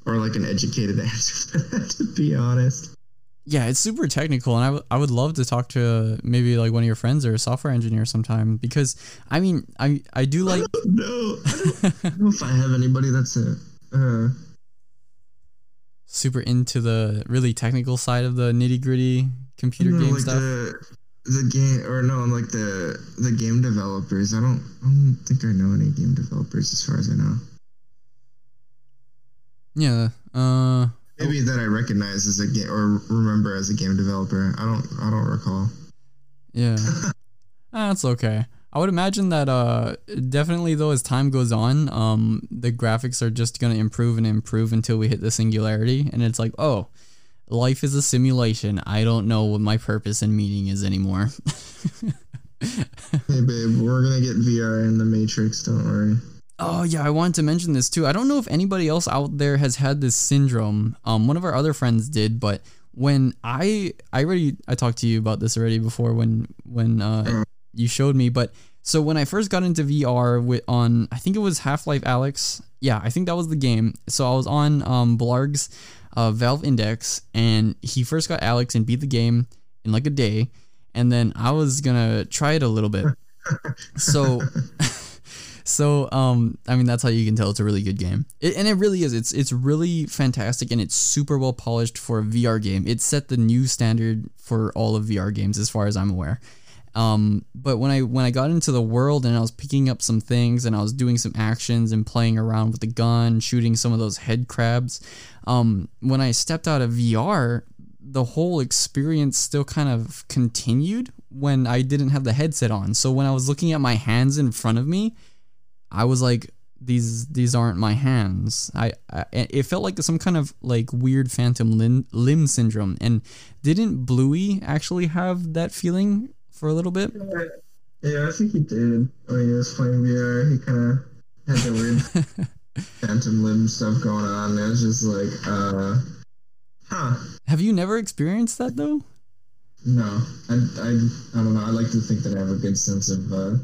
or like an educated *laughs* answer for that. To be honest, Yeah, it's super technical, and I, w- I would love to talk to maybe like one of your friends or a software engineer sometime because I mean I I do like *laughs* no. I don't, I don't know if I have anybody that's a. Uh, super into the really technical side of the nitty gritty computer no, game like stuff. the the game or no, like the the game developers. I don't. I don't think I know any game developers as far as I know. yeah, uh, Maybe that I recognize as a game or remember as a game developer. I don't. I don't recall. yeah, *laughs* that's okay. I would imagine that uh definitely though as time goes on, um the graphics are just gonna improve and improve until we hit the singularity, and it's like oh. Life is a simulation. I don't know what my purpose and meaning is anymore. *laughs* Hey babe, we're gonna get VR in the Matrix. Don't worry. Oh yeah, I wanted to mention this too. I don't know if anybody else out there has had this syndrome. Um, one of our other friends did, but when I I already I talked to you about this already before when when uh, you showed me. But so when I first got into VR with on I think it was Half Life Alyx. Yeah, I think that was the game. So I was on um Blarg's uh, Valve Index, and he first got Alyx and beat the game in like a day, and then I was gonna try it a little bit. *laughs* So. *laughs* So, um, I mean, that's how you can tell it's a really good game, it, and it really is. It's it's really fantastic, and it's super well polished for a VR game. It set the new standard for all of VR games, as far as I'm aware. Um, but when I when I got into the world and I was picking up some things and I was doing some actions and playing around with the gun, shooting some of those head crabs, um, when I stepped out of VR, the whole experience still kind of continued when I didn't have the headset on. So when I was looking at my hands in front of me, I was like, these these aren't my hands. I, I it felt like some kind of like weird phantom limb, limb syndrome. And didn't Bluey actually have that feeling for a little bit? Yeah, I think he did when he was playing VR. He kind of had the weird *laughs* phantom limb stuff going on. It was just like, uh, huh? Have you never experienced that though? No, I, I, I don't know. I like to think that I have a good sense of uh,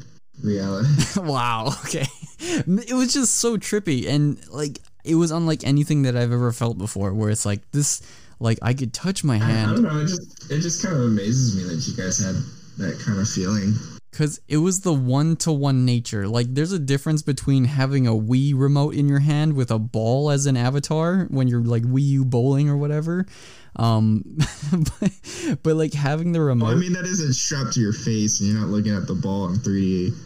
reality. *laughs* wow. Okay. It was just so trippy and like it was unlike anything that I've ever felt before. Where it's like this, like I could touch my I, I hand. don't know. It just, it just kind of amazes me that you guys had that kind of feeling. Because it was the one to one nature. Like, there's a difference between having a Wii remote in your hand with a ball as an avatar when you're like Wii U bowling or whatever. Um, *laughs* but, but like having the remote. Well, I mean, that isn't strapped to your face, and you're not looking at the ball in 3D.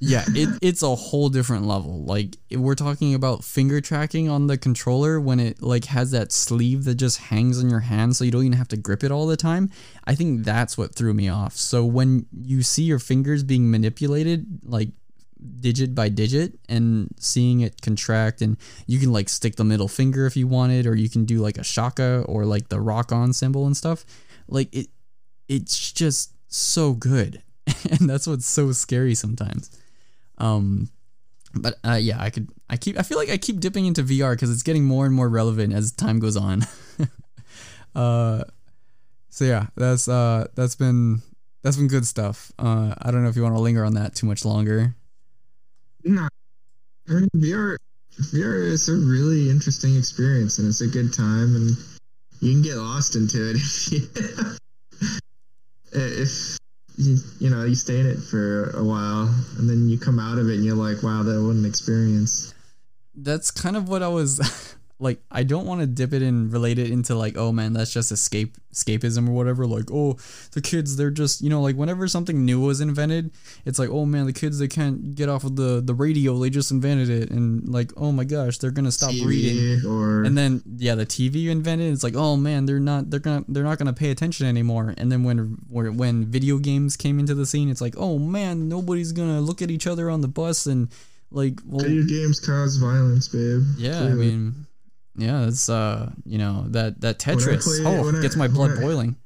Yeah, it, it's a whole different level. Like, we're talking about finger tracking on the controller when it like has that sleeve that just hangs on your hand so you don't even have to grip it all the time. I think that's what threw me off. So when you see your fingers being manipulated, like digit by digit and seeing it contract and you can like stick the middle finger if you wanted or you can do like a shaka or like the rock on symbol and stuff like it it's just so good *laughs* and that's what's so scary sometimes um but uh, yeah i could i keep i feel like i keep dipping into vr because it's getting more and more relevant as time goes on. *laughs* Uh so yeah that's uh that's been that's been good stuff. Uh i don't know if you want to linger on that too much longer. No, I mean, VR VR is a really interesting experience, and it's a good time, and you can get lost into it *laughs* if you, *laughs* if you, know you stay in it for a while, and then you come out of it, and you're like, wow, that was an experience. that's kind of what I was *laughs* like. I don't want to dip it and relate it into like, oh man, that's just escape escapism or whatever. Like, oh, the kids, they're just you know like whenever something new was invented, it's like, oh man, the kids they can't get off of the the radio, they just invented it, and like, oh my gosh, they're gonna stop TV reading. or And then yeah, the TV you invented. It's like, oh man, they're not they're gonna they're not gonna pay attention anymore. And then when when when video games came into the scene, it's like, oh man, nobody's gonna look at each other on the bus and like, well, video games cause violence, babe. yeah, I mean, yeah, it's uh, you know that that Tetris play- oh I- gets my blood when I- boiling.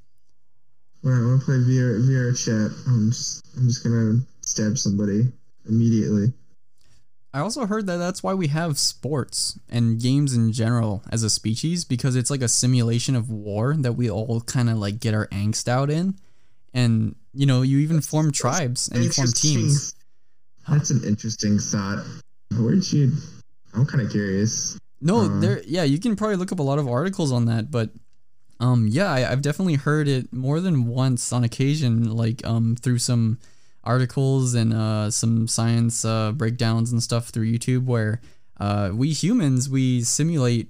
when I want to play VR VR chat, I'm just I'm just gonna stab somebody immediately. I also heard that that's why we have sports and games in general as a species because it's like a simulation of war that we all kind of like get our angst out in, and you know you even form tribes and you form teams. That's an interesting thought. Where'd you? I'm kind of curious. No, Uh, there. Yeah, you can probably look up a lot of articles on that, but um, yeah, I, I've definitely heard it more than once on occasion, like um, through some articles and uh, some science uh, breakdowns and stuff through YouTube, where uh, we humans we simulate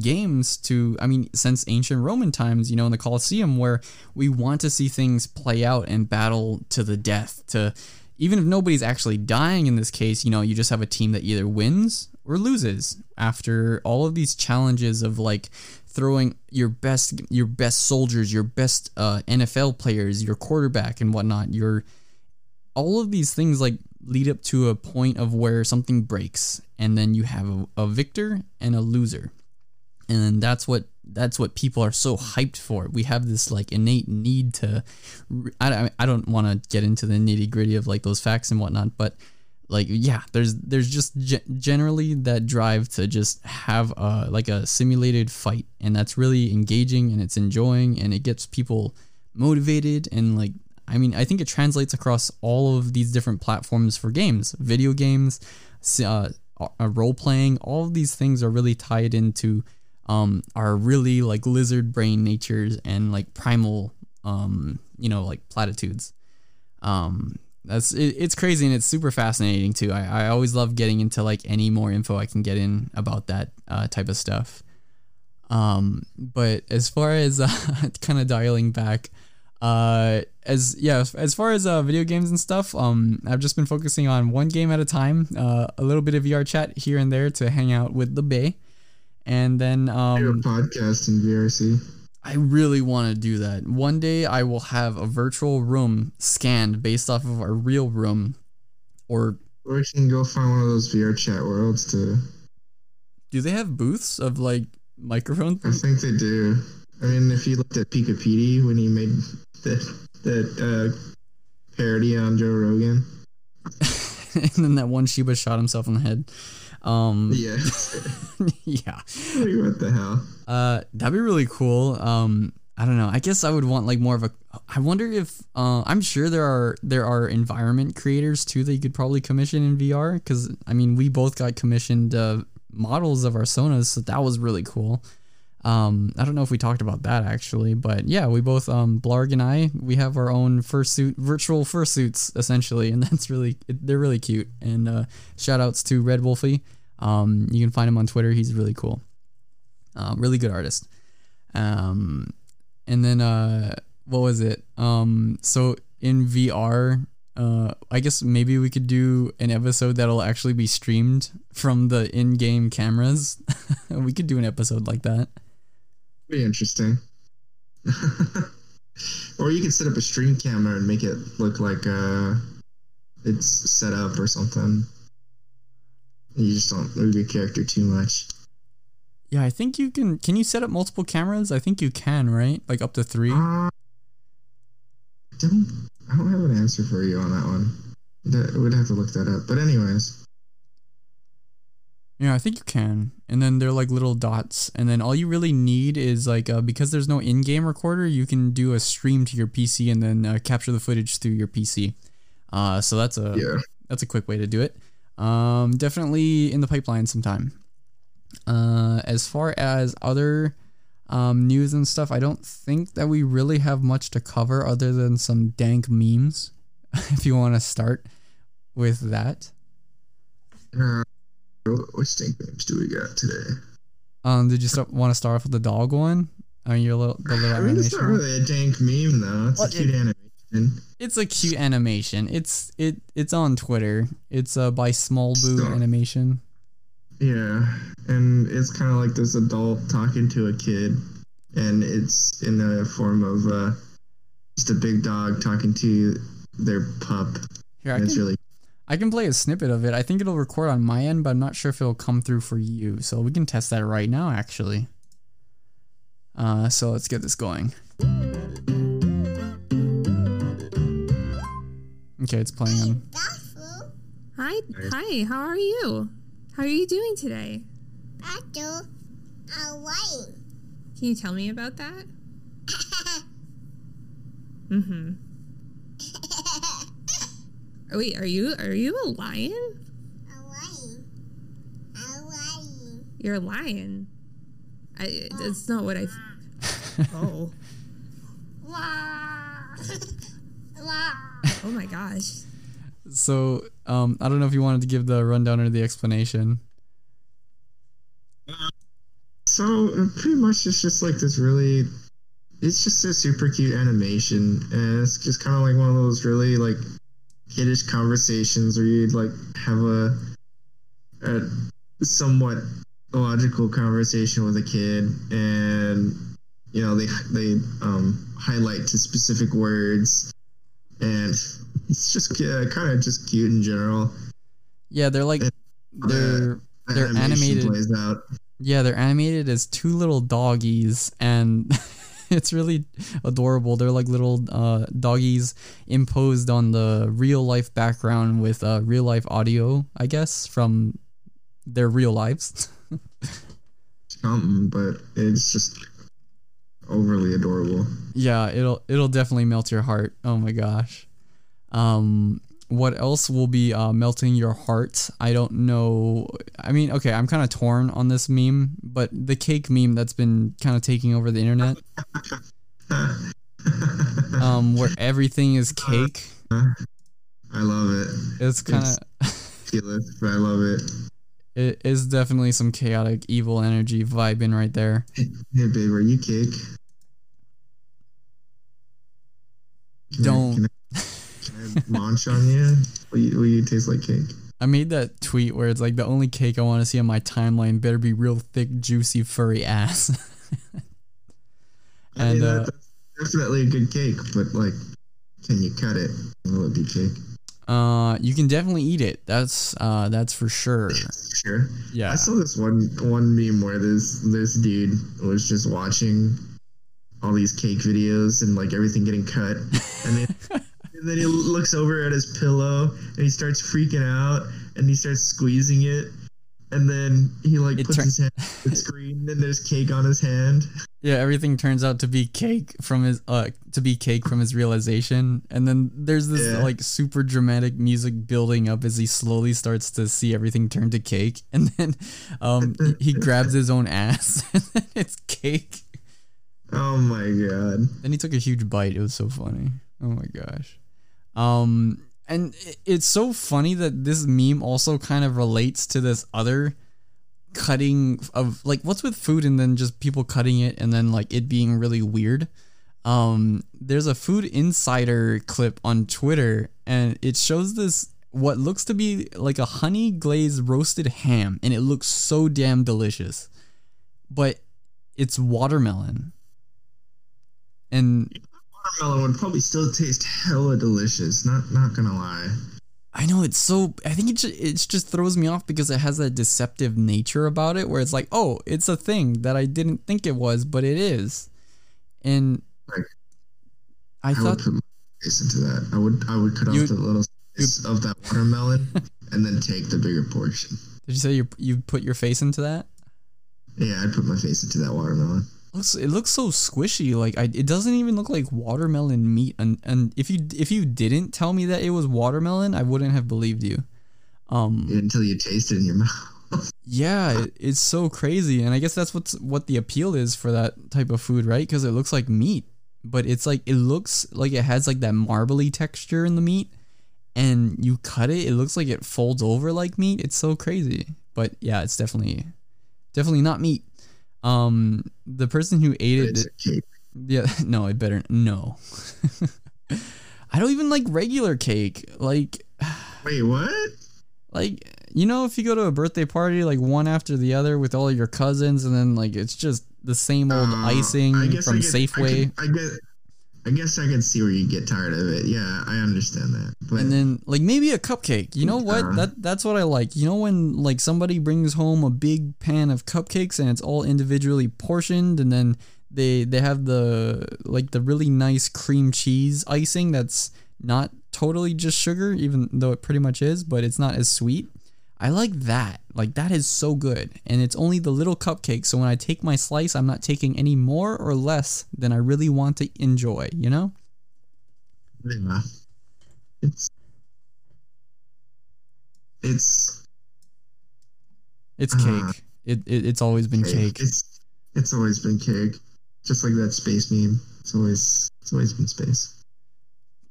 games to i mean since ancient roman times you know in the colosseum where we want to see things play out and battle to the death to even if nobody's actually dying in this case you know you just have a team that either wins or loses after all of these challenges of like throwing your best your best soldiers your best uh, nfl players your quarterback and whatnot your all of these things like lead up to a point of where something breaks and then you have a, a victor and a loser. And that's what that's what people are so hyped for. We have this like innate need to i, I don't want to get into the nitty gritty of like those facts and whatnot but like yeah there's there's just ge- generally that drive to just have a like a simulated fight. And that's really engaging and it's enjoying and it gets people motivated. And like i mean i think it translates across all of these different platforms for games video games uh, uh, role playing. All of these things are really tied into um our really like lizard brain natures and like primal um you know like platitudes. Um that's it, it's crazy and it's super fascinating too. I, I always love getting into like any more info i can get in about that uh, type of stuff. Um but as far as *laughs* uh, kind of dialing back uh as yeah as far as uh video games and stuff um i've just been focusing on one game at a time uh a little bit of vr chat here and there to hang out with the bay. And then um podcast in VRC. I really want to do that. One day I will have a virtual room scanned based off of our real room or Or you can go find one of those VR chat worlds too. do they have booths of like microphones? I think they do. I mean, if you looked at Pika Petey when he made that that uh, parody on Joe Rogan. *laughs* and then that one Shiba shot himself in the head. Um *laughs* Yeah. *laughs* yeah. like, what the hell? Uh, that'd be really cool. Um, I don't know. I guess I would want like more of a. I wonder if uh, I'm sure there are there are environment creators too that you could probably commission in VR because I mean we both got commissioned uh, models of our Sonas, so that was really cool. Um, I don't know if we talked about that actually, but yeah, we both um, Blarg and I we have our own fursuit, virtual fursuits essentially, and *laughs* that's really they're really cute. And uh, shout outs to Red Wolfie. Um, you can find him on Twitter. He's really cool. Uh, really good artist. Um, and then uh, what was it? Um, so in VR, uh, I guess maybe we could do an episode that'll actually be streamed from the in-game cameras. *laughs* we could do an episode like that. Be interesting. *laughs* or you can set up a stream camera and make it look like uh it's set up or something. You just don't move your character too much. Yeah, I think you can. Can you set up multiple cameras? I think you can, right? Like up to three. Uh, don't I don't have an answer for you on that one. That would have to look that up. But anyways, Yeah, I think you can. And then they're like little dots. And then all you really need is like uh, because there's no in-game recorder, you can do a stream to your PC and then uh, capture the footage through your PC. Uh, so that's a yeah. that's a quick way to do it. Um, definitely in the pipeline sometime. Uh, as far as other um, news and stuff, I don't think that we really have much to cover other than some dank memes. *laughs* if you want to start with that. Uh, what stink names do we got today? Um, did you start, want to start off with the dog one? I mean, your little the little I mean, it's not really a dank meme though. It's Well, a cute animation. It's a cute animation. It's it it's on Twitter. It's uh by Small Boo Stop. Animation. Yeah, and it's kind of like this adult talking to a kid, and it's in the form of uh, just a big dog talking to their pup. Here, I can really I can play a snippet of it. I think it'll record on my end, but I'm not sure if it'll come through for you. So we can test that right now, actually. Uh, so let's get this going. Okay, it's playing on. Hi, hi. How are you? How are you doing today? I do a lion. Can you tell me about that? *laughs* Mm-hmm. Oh, wait, are you are you a lion? A lion. A lion. You're a lion. I. That's not what I. *laughs* Oh. *laughs* Wah. Wah. Oh my gosh. So, um, I don't know if you wanted to give the rundown or the explanation. so uh, pretty much it's just like this really. It's just a super cute animation, and it's just kind of like one of those really like kiddish conversations where you'd like have a, a somewhat illogical conversation with a kid, and you know they they um, highlight to specific words, and it's just yeah, kind of just cute in general. Yeah, they're like they're They're animated. plays out. yeah they're animated as two little doggies, and *laughs* it's really adorable. They're like little uh, doggies imposed on the real life background with uh, real life audio, I guess, from their real lives. *laughs* something, but it's just overly adorable. yeah, it'll it'll definitely melt your heart. Oh my gosh. Um what else will be uh, melting your heart? I don't know. I mean, okay, I'm kind of torn on this meme, but the cake meme that's been kind of taking over the internet, *laughs* um, where everything is cake. I love it. It's kind of I love it. It is definitely some chaotic evil energy vibing right there. Hey, babe, are you cake? Can I- Don't. can I, can I launch on you? Will, you? will you taste like cake? I made that tweet where it's like the only cake I want to see on my timeline better be real thick, juicy, furry ass. *laughs* I mean, uh, that's definitely a good cake, but like, can you cut it? Will it be cake? Uh, you can definitely eat it. That's uh, that's for sure. Sure. Yeah. I saw this one one meme where this this dude was just watching all these cake videos and like everything getting cut, and then *laughs* and then he looks over at his pillow and he starts freaking out and he starts squeezing it, and then he like It puts turn- his hand on the *laughs* screen and there's cake on his hand. Yeah, everything turns out to be cake from his uh to be cake from his realization, and then there's this Yeah. like super dramatic music building up as he slowly starts to see everything turn to cake, *laughs* and then um he, he grabs his own ass, *laughs* and then it's cake. Oh my god! Then he took a huge bite. It was so funny. Oh my gosh. Um, and it's so funny that this meme also kind of relates to this other cutting of like what's with food and then just people cutting it and then like it being really weird. Um, there's a food insider clip on Twitter and it shows this what looks to be like a honey glazed roasted ham and it looks so damn delicious. But it's watermelon. And Watermelon would probably still taste hella delicious. Not not gonna lie. I know it's so. I think it just, it just throws me off because it has that deceptive nature about it, where it's like, oh, it's a thing that I didn't think it was, but it is. And Like, I I, thought, would put my face into that. I would I would cut You- off the little slice of that watermelon *laughs* and then take the bigger portion. did you say you you put your face into that? Yeah, I'd put my face into that watermelon. Looks it looks so squishy like I, it doesn't even look like watermelon meat and and if you if you didn't tell me that it was watermelon i wouldn't have believed you. Um Until you taste it in your *laughs* mouth. yeah it, it's so crazy and i guess that's what's what the appeal is for that type of food right? Because it looks like meat but it's like it looks like it has like that marbly texture in the meat and you cut it it looks like it folds over like meat. It's so crazy but yeah it's definitely definitely not meat um the person who ate it yeah, *laughs* no, I better no. *laughs* I don't even like regular cake. Like *sighs* Wait, what? like you know if you go to a birthday party like one after the other with all your cousins and then like it's just the same old Uh, icing guess from I Safeway. I, could, I get. I guess I could see where you get tired of it. Yeah, I understand that. But and then like maybe a cupcake. You know what? Uh. That that's what I like. You know when like somebody brings home a big pan of cupcakes and it's all individually portioned and then they they have the like the really nice cream cheese icing that's not totally just sugar even though it pretty much is, but it's not as sweet. I like that. Like that is so good. And it's only the little cupcake, so when I take my slice, I'm not taking any more or less than I really want to enjoy, you know? yeah, it's it's It's Uh, cake. It, it it's always been cake. It's it's always been cake, just like that space meme. It's always it's always been space.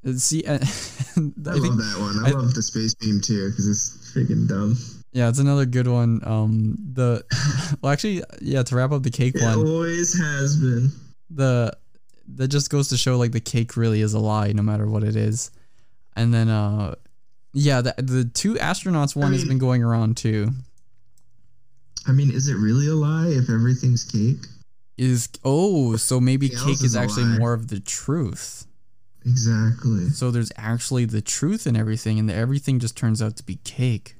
Uh, See, uh, *laughs* I I, think love that one. I, I- love the space meme too because it's freaking dumb. yeah, it's another good one. Um, the *laughs* well, actually, yeah. To wrap up the cake It one, always has been. the that just goes to show like the cake really is a lie, no matter what it is. And then, uh, yeah, the the two astronauts one has mean- been going around too. I mean, is it really a lie if everything's cake? Is oh, so maybe cake is is actually lie. more of the truth. Exactly. So there's actually the truth in everything, and everything just turns out to be cake.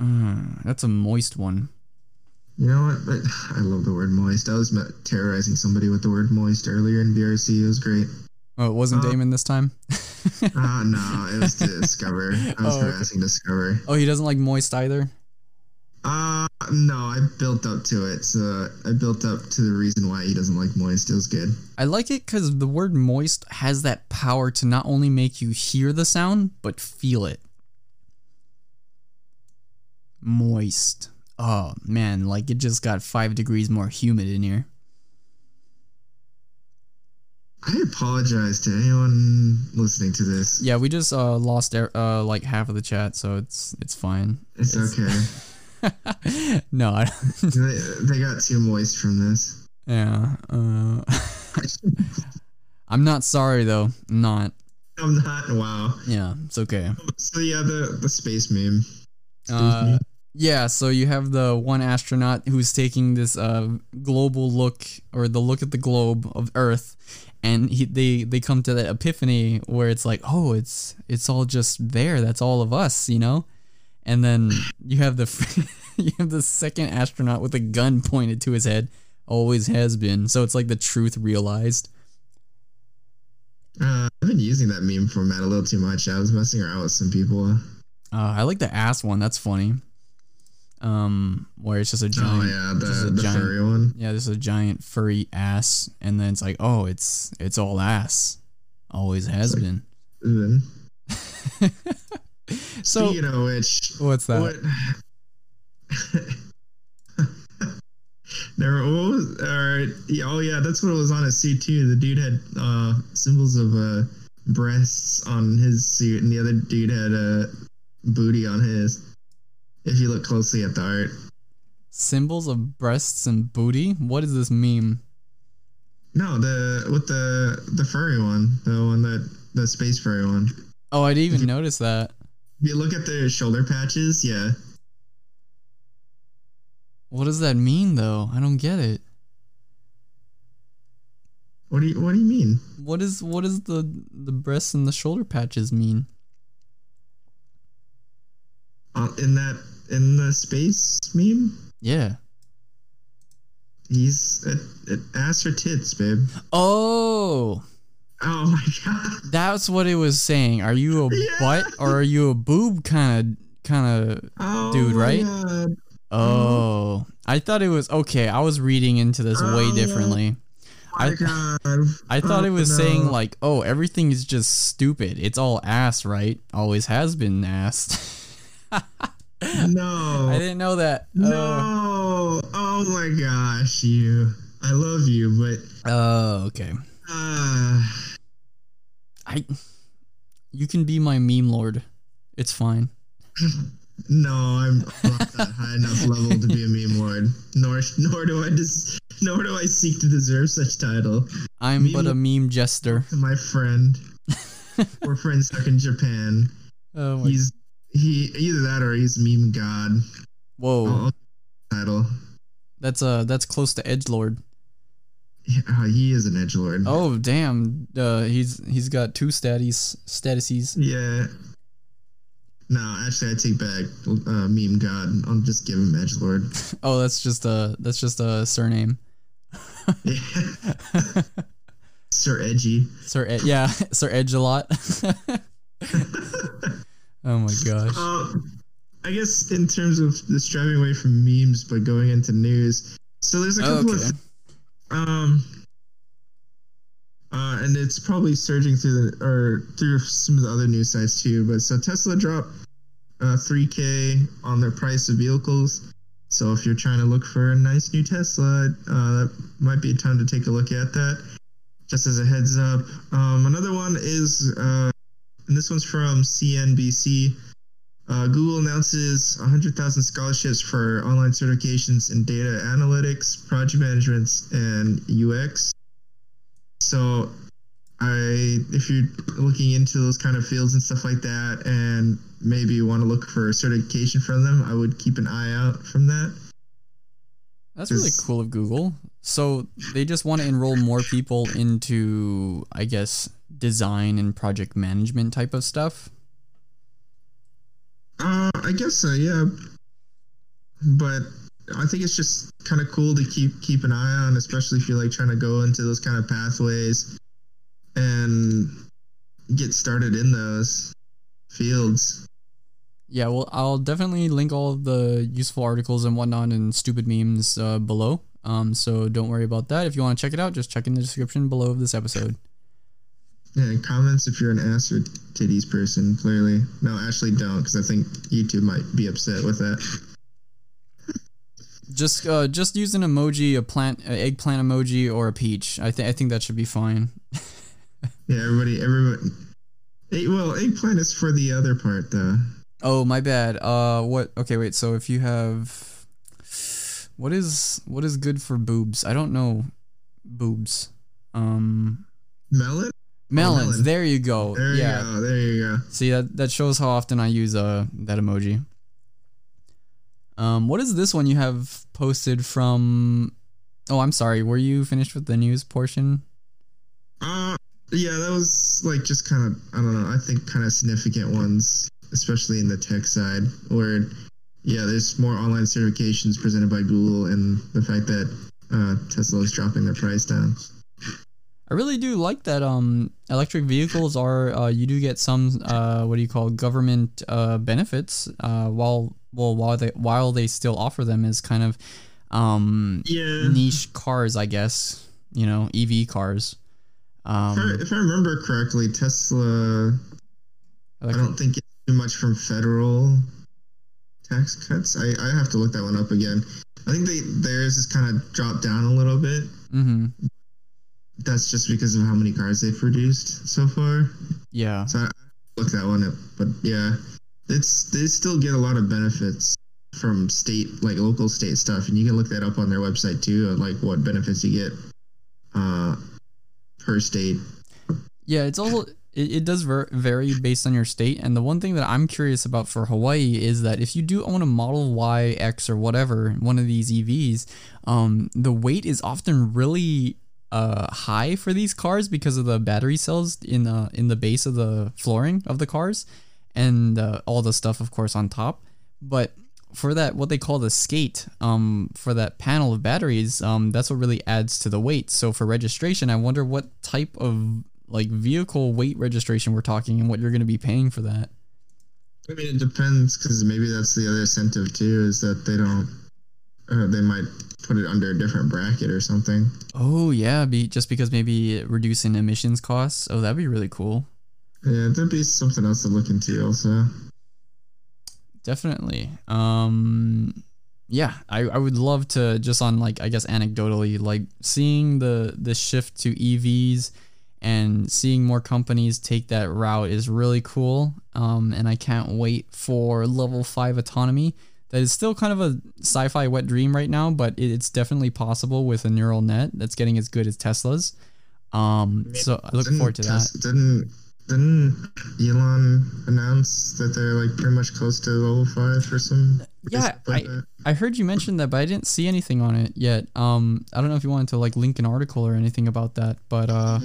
Mm, that's a moist one. You know what? But *sighs* I love the word moist. I was terrorizing somebody with the word moist earlier in VRC. It was great. Oh, it wasn't Uh, Damon this time. Ah, no, it was *laughs* Discover. I was Oh, harassing Discover. oh, he doesn't like moist either. No, I built up to it. So I built up to the reason why he doesn't like moist. It was good. I like it because the word moist has that power to not only make you hear the sound, but feel it. Moist. Oh, man, like it just got five degrees more humid in here. I apologize to anyone listening to this. Yeah, we just uh, lost uh, like half of the chat, so it's it's fine. It's okay. *laughs* no, I, they, they got too moist from this. yeah. Uh, *laughs* I'm not sorry though. I'm not. I'm not. Wow. Yeah, it's okay. So yeah, the the space meme. Space Uh, meme. Yeah, so you have the one astronaut who's taking this uh, global look or the look at the globe of Earth, and he, they they come to that epiphany where it's like, oh, it's it's all just there. That's all of us, you know. And then you have the *laughs* you have the second astronaut with a gun pointed to his head. Always has been. So it's like the truth realized. Uh, I've been using that meme format a little too much. I was messing around with some people. Uh, I like the ass one. That's funny. Um, where it's just a giant. oh yeah, the the giant- furry one. Yeah, there's a giant furry ass, and then it's like, oh, it's it's all ass, always has like- been. *laughs* *laughs* So you know which, what's that? what? there what was or yeah, oh yeah, that's what it was on his suit too. The dude had uh symbols of uh breasts on his suit, and the other dude had a uh, booty on his. If you look closely at the art, Symbols of breasts and booty. What is this meme? no, the with the the furry one, the one that the space furry one. Oh, I didn't even notice that. You look at the shoulder patches, yeah, What does that mean, though? I don't get it. what do you what do you mean? What is what does the the breasts and the shoulder patches mean? uh, in that in the space meme, Yeah. he's a, a ass or tits, babe. Oh, Oh my god. that's what it was saying. Are you a Yeah. butt or are you a boob kind of kind of Oh Dude, right? God. Oh, I thought it was okay. I was reading into this way Oh. differently. My I- god. I thought Oh, it was saying like, "Oh, everything is just stupid. It's all ass, right? Always has been ass." *laughs* no. I didn't know that. No. Oh my gosh, you. I love you, but Oh, okay. uh I. You can be my meme lord. It's fine. *laughs* no, I'm not that high enough level to be a meme lord. Nor nor do I des- nor do I seek to deserve such title. I'm Meme but a meme jester. To my friend. *laughs* We're friends stuck in Japan. Oh my. He's he either that or he's meme god. Whoa, I'll- I'll title. that's uh that's close to edge lord. Yeah, *laughs* uh, he is an edge lord. Oh damn. Uh, he's he's got two status statuses. Yeah. No, actually, I take back uh, meme god. I'll just give him edge lord. *laughs* Oh, that's just a that's just a surname. *laughs* Sir Edgy. Sir, Ed, yeah, Sir Edge a lot. oh my gosh. Uh, I guess in terms of the striving away from memes, but going into news. So there's a couple Okay. of um, uh, and it's probably surging through the or through some of the other news sites too. But so Tesla dropped uh, 3k on their price of vehicles. So if you're trying to look for a nice new Tesla, uh, that might be a time to take a look at that. Just as a heads up. Um, another one is, uh, and this one's from CNBC. Uh, Google announces 100,000 scholarships for online certifications in data analytics, project management, and UX. So, I if you're looking into those kind of fields and stuff like that, and maybe you want to look for a certification from them, I would keep an eye out from that. That's really cool of Google. So they just want to enroll more people into, I guess, design and project management type of stuff. Uh, I guess so, yeah. But I think it's just kind of cool to keep keep an eye on, especially if you're like trying to go into those kind of pathways and get started in those fields. Yeah, well, I'll definitely link all the useful articles and whatnot and stupid memes uh, below. Um, so don't worry about that. If you want to check it out, just check in the description below of this episode. Yeah, comments if you're an ass or titties person. Clearly, no, actually don't, because I think YouTube might be upset with that. Just, uh, just use an emoji, a plant, a eggplant emoji, or a peach. I think, I think that should be fine. *laughs* Yeah, everybody, everybody. Hey, well, eggplant is for the other part, though. Oh, my bad. Uh, what? Okay, wait. So if you have, what is what is good for boobs? I don't know, boobs. Um, Melon. Melons. melon. There you go. There yeah. you go. There you go. See that that shows how often I use uh that emoji. Um, what is this one you have posted from? Oh, I'm sorry. Were you finished with the news portion? Uh, yeah, that was like just kind of I don't know. I think kind of significant ones, especially in the tech side, where yeah, there's more online certifications presented by Google, and the fact that uh, Tesla is dropping their price down. I really do like that. Um, electric vehicles are uh, you do get some uh, what do you call government uh benefits uh while well while they while they still offer them as kind of um Yeah. niche cars, I guess. You know, EV cars. If I, Um, if I remember correctly, Tesla. I don't think it's too much from federal tax cuts. I, I have to look that one up again. I think they theirs is kind of dropped down a little bit. mm-hmm. That's just because of how many cars they've produced so far. Yeah. So I look that one up, but yeah, it's they still get a lot of benefits from state like local state stuff, and you can look that up on their website too, of, like what benefits you get uh, per state. Yeah, it's also it, it does ver- vary based on your state. And the one thing that I'm curious about for Hawaii is that if you do own a Model Y, X, or whatever, one of these EVs, um, the weight is often really uh high for these cars because of the battery cells in the in the base of the flooring of the cars, and uh, all the stuff, of course, on top. but for that what they call the skate um for that panel of batteries um that's what really adds to the weight so for registration i wonder what type of like vehicle weight registration we're talking and what you're going to be paying for that I mean, it depends because maybe that's the other incentive too is that they don't. Uh, they might put it under a different bracket or something. oh yeah be just because maybe reducing emissions costs. Oh that'd be really cool. Yeah, there'd be something else to look into also. definitely. Um yeah I, I would love to just on like i guess anecdotally like seeing the the shift to evs and seeing more companies take that route is really cool. Um and i can't wait for level 5 autonomy that is still kind of a sci-fi wet dream right now but it's definitely possible with a neural net that's getting as good as tesla's um so i look Didn't forward to that Tes- Didn't didn't Elon announce that they're like pretty much close to level five or some? Yeah, like I- that? I heard you mention that, but I didn't see anything on it yet. Um, I don't know if you wanted to like link an article or anything about that, but uh,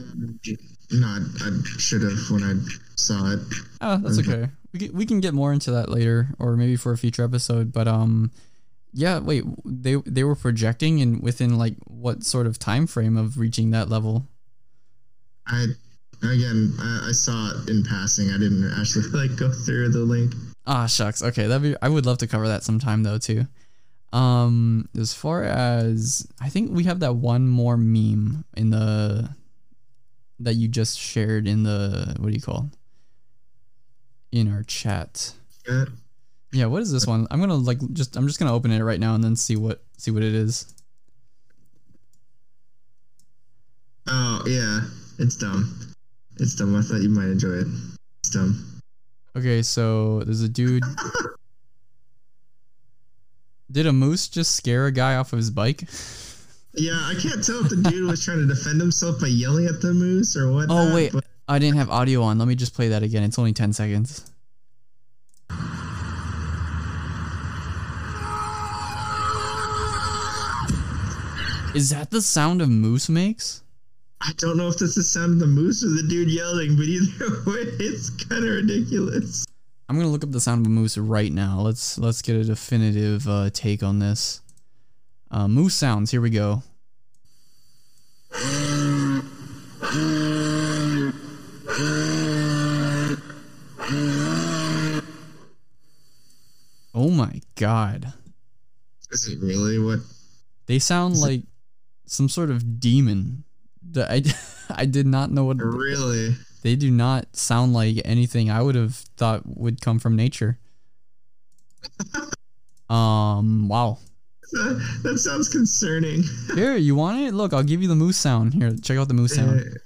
No, I, I should have when I saw it. oh, that's Okay. We can, we can get more into that later, or maybe for a future episode. But um, yeah, wait, they they were projecting and within like what sort of time frame of reaching that level? I again, I, I saw it in passing. I didn't actually *laughs* like go through the link. Ah, shucks. Okay, that'd be. I would love to cover that sometime though too. Um, as far as I think we have that one more meme in the that you just shared in the what do you call in our chat. Yeah. Yeah, what is this one? I'm gonna like just I'm just gonna open it right now and then see what see what it is. Oh yeah, it's dumb. It's dumb. I thought you might enjoy it. It's dumb. Okay, so there's a dude. *laughs* Did a moose just scare a guy off of his bike? Yeah, I can't tell if the dude was trying to defend himself by yelling at the moose or what. Oh wait, I didn't have audio on. Let me just play that again. It's only 10 seconds. Is that the sound a moose makes? I don't know if this is the sound of the moose or the dude yelling, but either *laughs* way, it's kind of ridiculous. I'm gonna look up the sound of a moose right now. Let's let's get a definitive uh, take on this. Uh, moose sounds. Here we go. My god. Is it really what? They sound like some sort of demon. The- I, *laughs* I did not know what Really? they do not sound like anything I would have thought would come from nature. *laughs* Um wow. That, *laughs* that sounds concerning. Here, you want it? Look, I'll give you the moose sound. Here, check out the moose sound.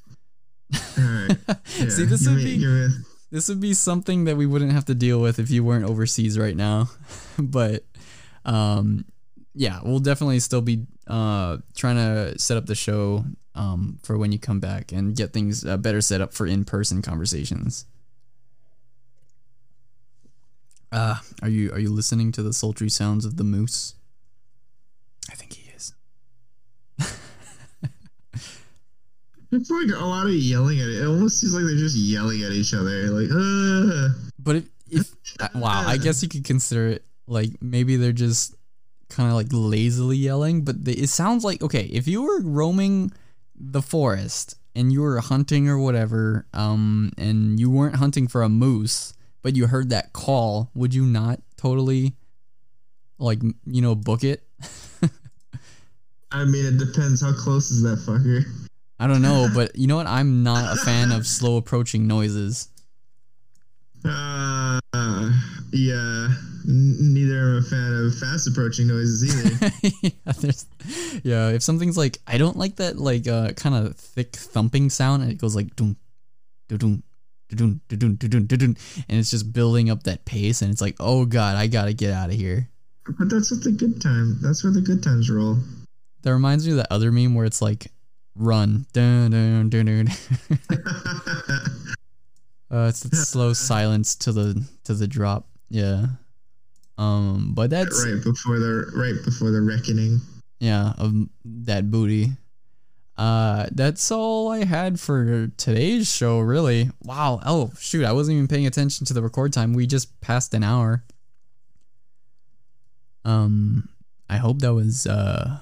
All right. See, this would be this would be something that we wouldn't have to deal with if you weren't overseas right now. *laughs* but um yeah, we'll definitely still be uh trying to set up the show um for when you come back and get things uh, better set up for in-person conversations. Uh, are you are you listening to the sultry sounds of the moose? I think he is. It's like a lot of yelling at it. It almost seems like they're just yelling at each other. Like, uh. But if, if uh, wow, I guess you could consider it like maybe they're just kind of like lazily yelling, but they, it sounds like okay, if you were roaming the forest and you were hunting or whatever, um, and you weren't hunting for a moose, but you heard that call, would you not totally like you know book it? *laughs* I mean, it depends. How close is that fucker? I don't know, but you know what? I'm not a fan of slow approaching noises. Uh, yeah. N- neither am a fan of fast approaching noises either. *laughs* yeah, yeah, if something's like I don't like that like uh kind of thick thumping sound and it goes like doom doom doom doom doom doom and it's just building up that pace and it's like oh god I gotta get out of here. but that's what the good time. That's where the good times roll. That reminds me of that other meme where it's like run dun dun dun dun. *laughs* uh, it's that slow silence to the to the drop. Yeah. Um, but that's right before the right before the reckoning. yeah of that booty uh that's all i had for today's show really wow oh shoot i wasn't even paying attention to the record time we just passed an hour Um, I hope that was uh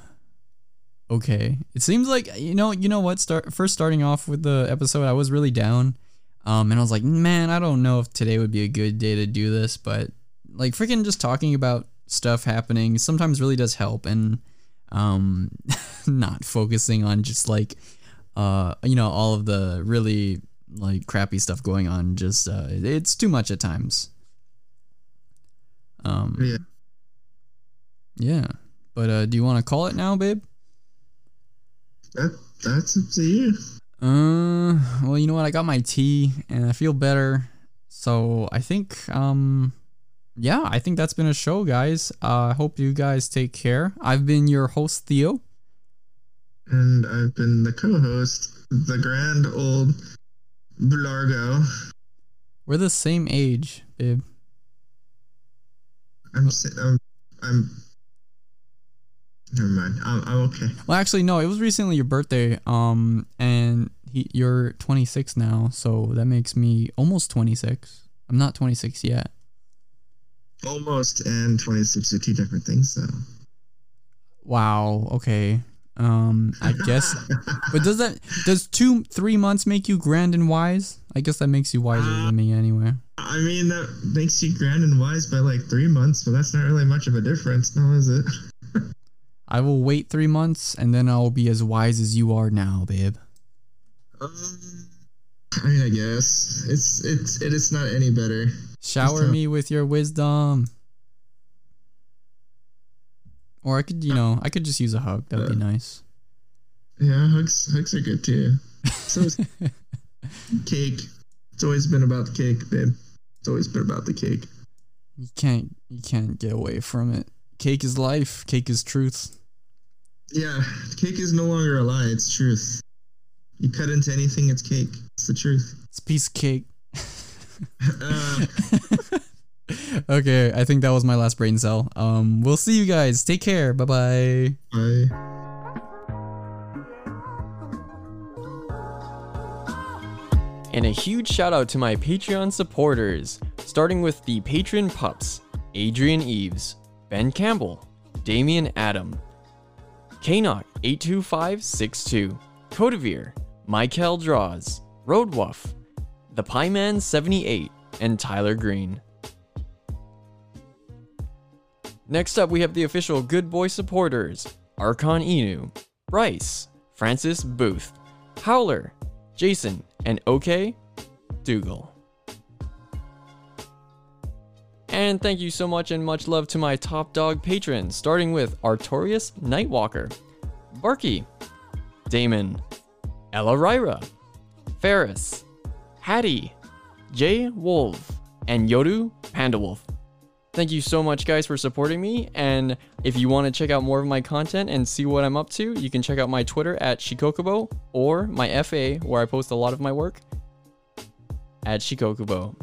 okay. It seems like you know, you know what? Start first starting off with the episode, I was really down. Um, and I was like, man, I don't know if today would be a good day to do this, but like freaking just talking about stuff happening sometimes really does help and um *laughs* not focusing on just like uh you know all of the really like crappy stuff going on just uh it's too much at times um Yeah. yeah but uh do you want to call it now babe That that's up to you. uh well you know what? I got my tea and i feel better. So i think um yeah i think that's been a show guys. Uh i hope you guys take care. I've been your host theo. And I've been the co-host, the grand old Blargo. we're the same age babe. I'm I'm, I'm Never mind. I'm, I'm okay. Well, actually, no. It was recently your birthday. Um, and he, you're 26 now, so that makes me almost 26. I'm not 26 yet. Almost and 26 are two different things, though. Wow. Okay. Um, I guess. *laughs* but does that does two three months make you grand and wise? I guess that makes you wiser than me anyway. I mean, that makes you grand and wise by like three months, but that's not really much of a difference, no, is it? I will wait three months and then I'll be as wise as you are now, babe. Um, I mean, I guess it's it's it is not any better. Shower me with your wisdom. Or I could, you know, I could just use a hug. That would be nice. Yeah, hugs hugs are good too. So *laughs* cake. It's always been about the cake, babe. It's always been about the cake. You can't, you can't get away from it. Cake is life. Cake is truth. Yeah, cake is no longer a lie. It's truth. You cut into anything, it's cake. It's the truth. It's a piece of cake. Uh, *laughs* okay, I think that was my last brain cell. Um, we'll see you guys. Take care. Bye bye. bye. And a huge shout out to my Patreon supporters, starting with the patron pups Adrian Eves, Ben Campbell, Damian Adam, Knock82562, Codavir, Michael Draws, Roadwuff, The Pieman78, and Tyler Green. Next up, we have the official Good Boy supporters Archon Inu, Bryce, Francis Booth, Howler, Jason, and OK Dougal. And thank you so much and much love to my top dog patrons, starting with Artorius Nightwalker, Barky, Damon, Ella Ryra, Ferris, Hattie, Jay Wolf, and Yodu Pandawolf. Thank you so much, guys, for supporting me. And if you want to check out more of my content and see what I'm up to, you can check out my Twitter at Shikokubo or my FA, where I post a lot of my work at Shikokubo.